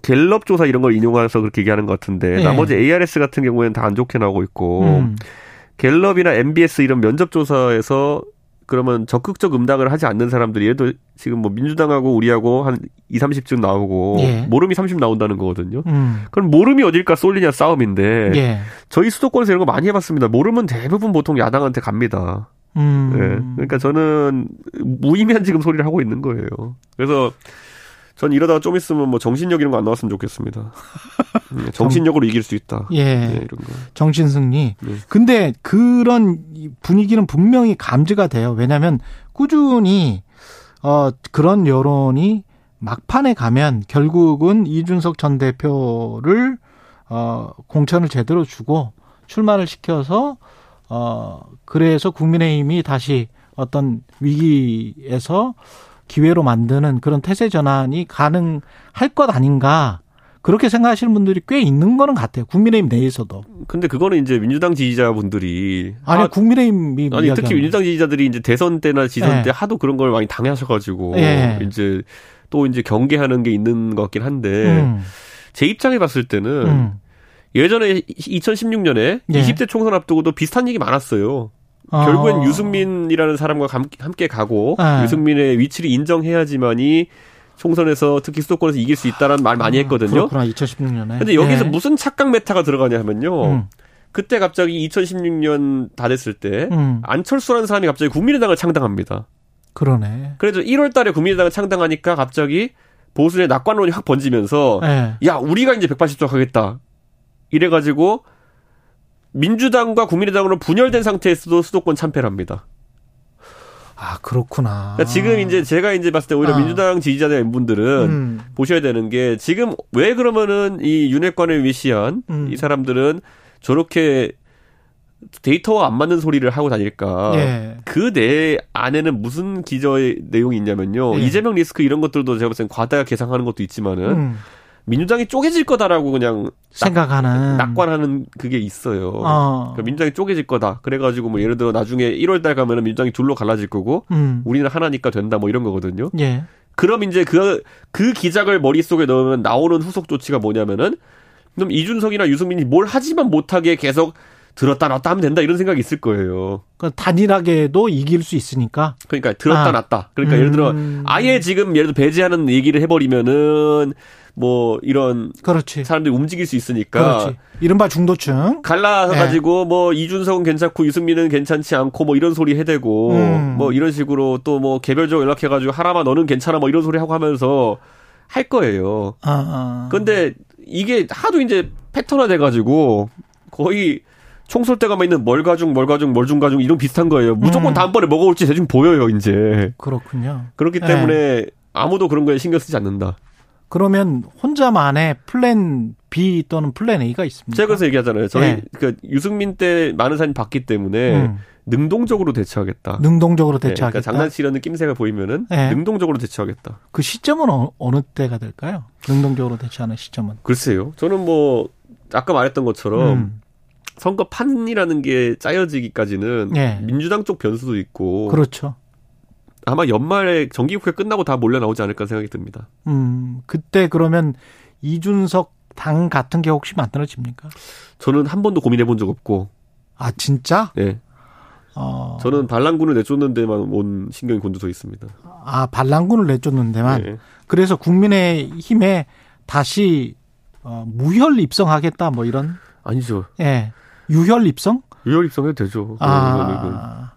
갤럽 조사 이런 걸 인용해서 그렇게 얘기하는 것 같은데 예. 나머지 ARS 같은 경우에는 다 안 좋게 나오고 있고 음. 갤럽이나 MBS 이런 면접 조사에서 그러면 적극적 응답을 하지 않는 사람들이 얘도 지금 뭐 민주당하고 우리하고 한 2, 30쯤 나오고 예. 모름이 30 나온다는 거거든요. 음. 그럼 모름이 어딜까 쏠리냐 싸움인데 예. 저희 수도권에서 이런 거 많이 해봤습니다. 모름은 대부분 보통 야당한테 갑니다. 음. 예. 그러니까 저는 무의미한 지금 소리를 하고 있는 거예요. 그래서 전 이러다가 좀 있으면 뭐 정신력 이런 거 안 나왔으면 좋겠습니다. 네, *laughs* 정신력으로 이길 수 있다. 예. 네, 이런 거. 정신 승리. 네. 근데 그런 분위기는 분명히 감지가 돼요. 왜냐하면 꾸준히 어 그런 여론이 막판에 가면 결국은 이준석 전 대표를 어 공천을 제대로 주고 출마를 시켜서 어 그래서 국민의힘이 다시 어떤 위기에서 기회로 만드는 그런 태세 전환이 가능할 것 아닌가. 그렇게 생각하시는 분들이 꽤 있는 거는 같아요. 국민의힘 내에서도. 근데 그거는 이제 민주당 지지자분들이 아니 아, 국민의힘이 아니 특히 민주당 지지자들이 이제 대선 때나 지선 네. 때 하도 그런 걸 많이 당하셔가지고 네. 이제 또 이제 경계하는 게 있는 것 같긴 한데 음. 제 입장에 봤을 때는 음. 예전에 2016년에 네. 20대 총선 앞두고도 비슷한 얘기 많았어요. 어. 결국엔 유승민이라는 사람과 함께 가고 네. 유승민의 위치를 인정해야지만이 총선에서 특히 수도권에서 이길 수 있다라는 말 많이 아, 했거든요. 그렇구나 2016년에. 근데 여기서 네. 무슨 착각 meta가 들어가냐 하면요. 음. 그때 갑자기 2016년 다 됐을 때 음. 안철수라는 사람이 갑자기 국민의당을 창당합니다. 그러네. 그래서 1월 달에 국민의당을 창당하니까 갑자기 보수의 낙관론이 확 번지면서 네. 야, 우리가 이제 180석 하겠다. 이래 가지고 민주당과 국민의당으로 분열된 상태에서도 수도권 참패를 합니다. 아 그렇구나. 그러니까 지금 이제 제가 이제 봤을 때 오히려 아. 민주당 지지자들 분들은 음. 보셔야 되는 게 지금 왜 그러면은 이 윤핵관을 위시한 음. 이 사람들은 저렇게 데이터와 안 맞는 소리를 하고 다닐까. 예. 그내 안에는 무슨 기저의 내용이 있냐면요. 예. 이재명 리스크 이런 것들도 제가 봤을 때 과다 계상하는 것도 있지만은 음. 민주당이 쪼개질 거다라고 그냥 생각하는 낙, 관하는 그게 있어요. 어. 그러니까 민주당이 쪼개질 거다. 그래가지고 뭐 예를 들어 나중에 1월달 가면은 민주당이 둘로 갈라질 거고 음. 우리는 하나니까 된다 뭐 이런 거거든요. 예. 그럼 이제 그, 그 기작을 머릿속에 넣으면 나오는 후속 조치가 뭐냐면은 그럼 이준석이나 유승민이 뭘 하지만 못하게 계속 들었다 놨다 하면 된다 이런 생각이 있을 거예요. 그러니까 단일하게도 이길 수 있으니까. 그러니까 들었다 아. 놨다. 그러니까 음. 예를 들어 음. 아예 지금 예를 들어 배제하는 얘기를 해버리면은 뭐 이런 그렇지. 사람들이 움직일 수 있으니까 그렇지. 이른바 중도층 갈라서 네. 가지고 뭐 이준석은 괜찮고 유승민은 괜찮지 않고 뭐 이런 소리 해대고 음. 뭐 이런 식으로 또 뭐 개별적으로 연락해 가지고 하나만 너는 괜찮아 뭐 이런 소리 하고 하면서 할 거예요. 아, 아. 근데 이게 하도 이제 패턴화 돼 가지고 거의 총쏠 때가 있는 멀가중, 멀가중, 멀중가중 이런 비슷한 거예요. 무조건 음. 다음번에 뭐가 올지 대충 보여요, 이제. 그렇군요. 그렇기 때문에 네. 아무도 그런 거에 신경 쓰지 않는다. 그러면 혼자만의 plan B 또는 plan A가 있습니다. 제가 그래서 얘기하잖아요. 저희 네. 그 유승민 때 많은 사람이 봤기 때문에 음. 능동적으로 대처하겠다. 능동적으로 대처하겠다. 네, 그러니까 장난치려는 낌새가 보이면은 네. 능동적으로 대처하겠다. 그 시점은 어, 느 때가 될까요? 능동적으로 대처하는 시점은? 글쎄요. 저는 뭐 아까 말했던 것처럼 음. 선거 판이라는 게 짜여지기까지는 네. 민주당 쪽 변수도 있고 그렇죠. 아마 연말에 정기국회 끝나고 다 몰려 나오지 않을까 생각이 듭니다. 음, 그때 그러면 이준석 당 같은 게 혹시 만들어집니까? 저는 한 번도 고민해 본 적 없고. 아, 진짜? 네. 어. 저는 반란군을 내쫓는 데만 온 신경이 곤두서 있습니다. 아, 반란군을 내쫓는 데만? 네. 그래서 국민의 힘에 다시 어, 무혈 입성하겠다 뭐 이런? 아니죠. 예. 네. 유혈 입성? 유혈 입성해도 되죠. 아.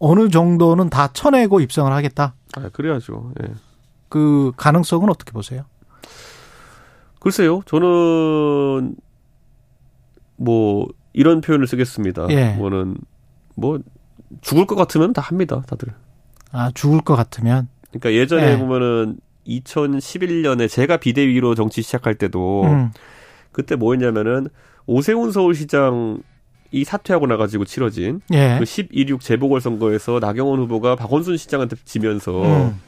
어느 정도는 다 쳐내고 입성을 하겠다. 아, 그래야죠. 예. 그 가능성은 어떻게 보세요? 글쎄요. 저는 뭐 이런 표현을 쓰겠습니다. 예. 뭐는 뭐 죽을 것 같으면 다 합니다, 다들. 아, 죽을 것 같으면. 그러니까 예전에 예. 보면은 2011년에 제가 비대위로 정치 시작할 때도 음. 그때 뭐였냐면은 오세훈 서울시장 이 사퇴하고 나가지고 치러진 예. 그12.6 재보궐선거에서 나경원 후보가 박원순 시장한테 지면서 음.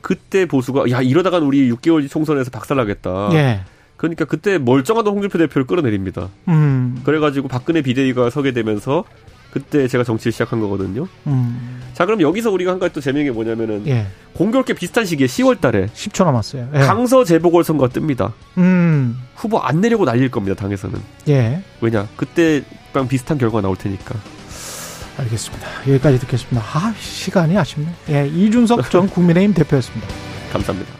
그때 보수가 야 이러다간 우리 6개월 총선에서 박살나겠다. 예. 그러니까 그때 멀쩡하던 홍준표 대표를 끌어내립니다. 음. 그래가지고 박근혜 비대위가 서게 되면서 그때 제가 정치를 시작한 거거든요. 음. 자, 그럼 여기서 우리가 한 가지 또 재미있는 게 뭐냐면은 예. 공교롭게 비슷한 시기에 10월 달에 10초 남았어요. 예. 강서 재보궐 선거가 뜹니다. 음. 후보 안 내려고 날릴 겁니다, 당에서는. 예. 왜냐? 그때 랑 비슷한 결과가 나올 테니까. 알겠습니다. 여기까지 듣겠습니다. 아, 시간이 아쉽네. 예, 이준석 전 국민의힘 대표였습니다. 감사합니다.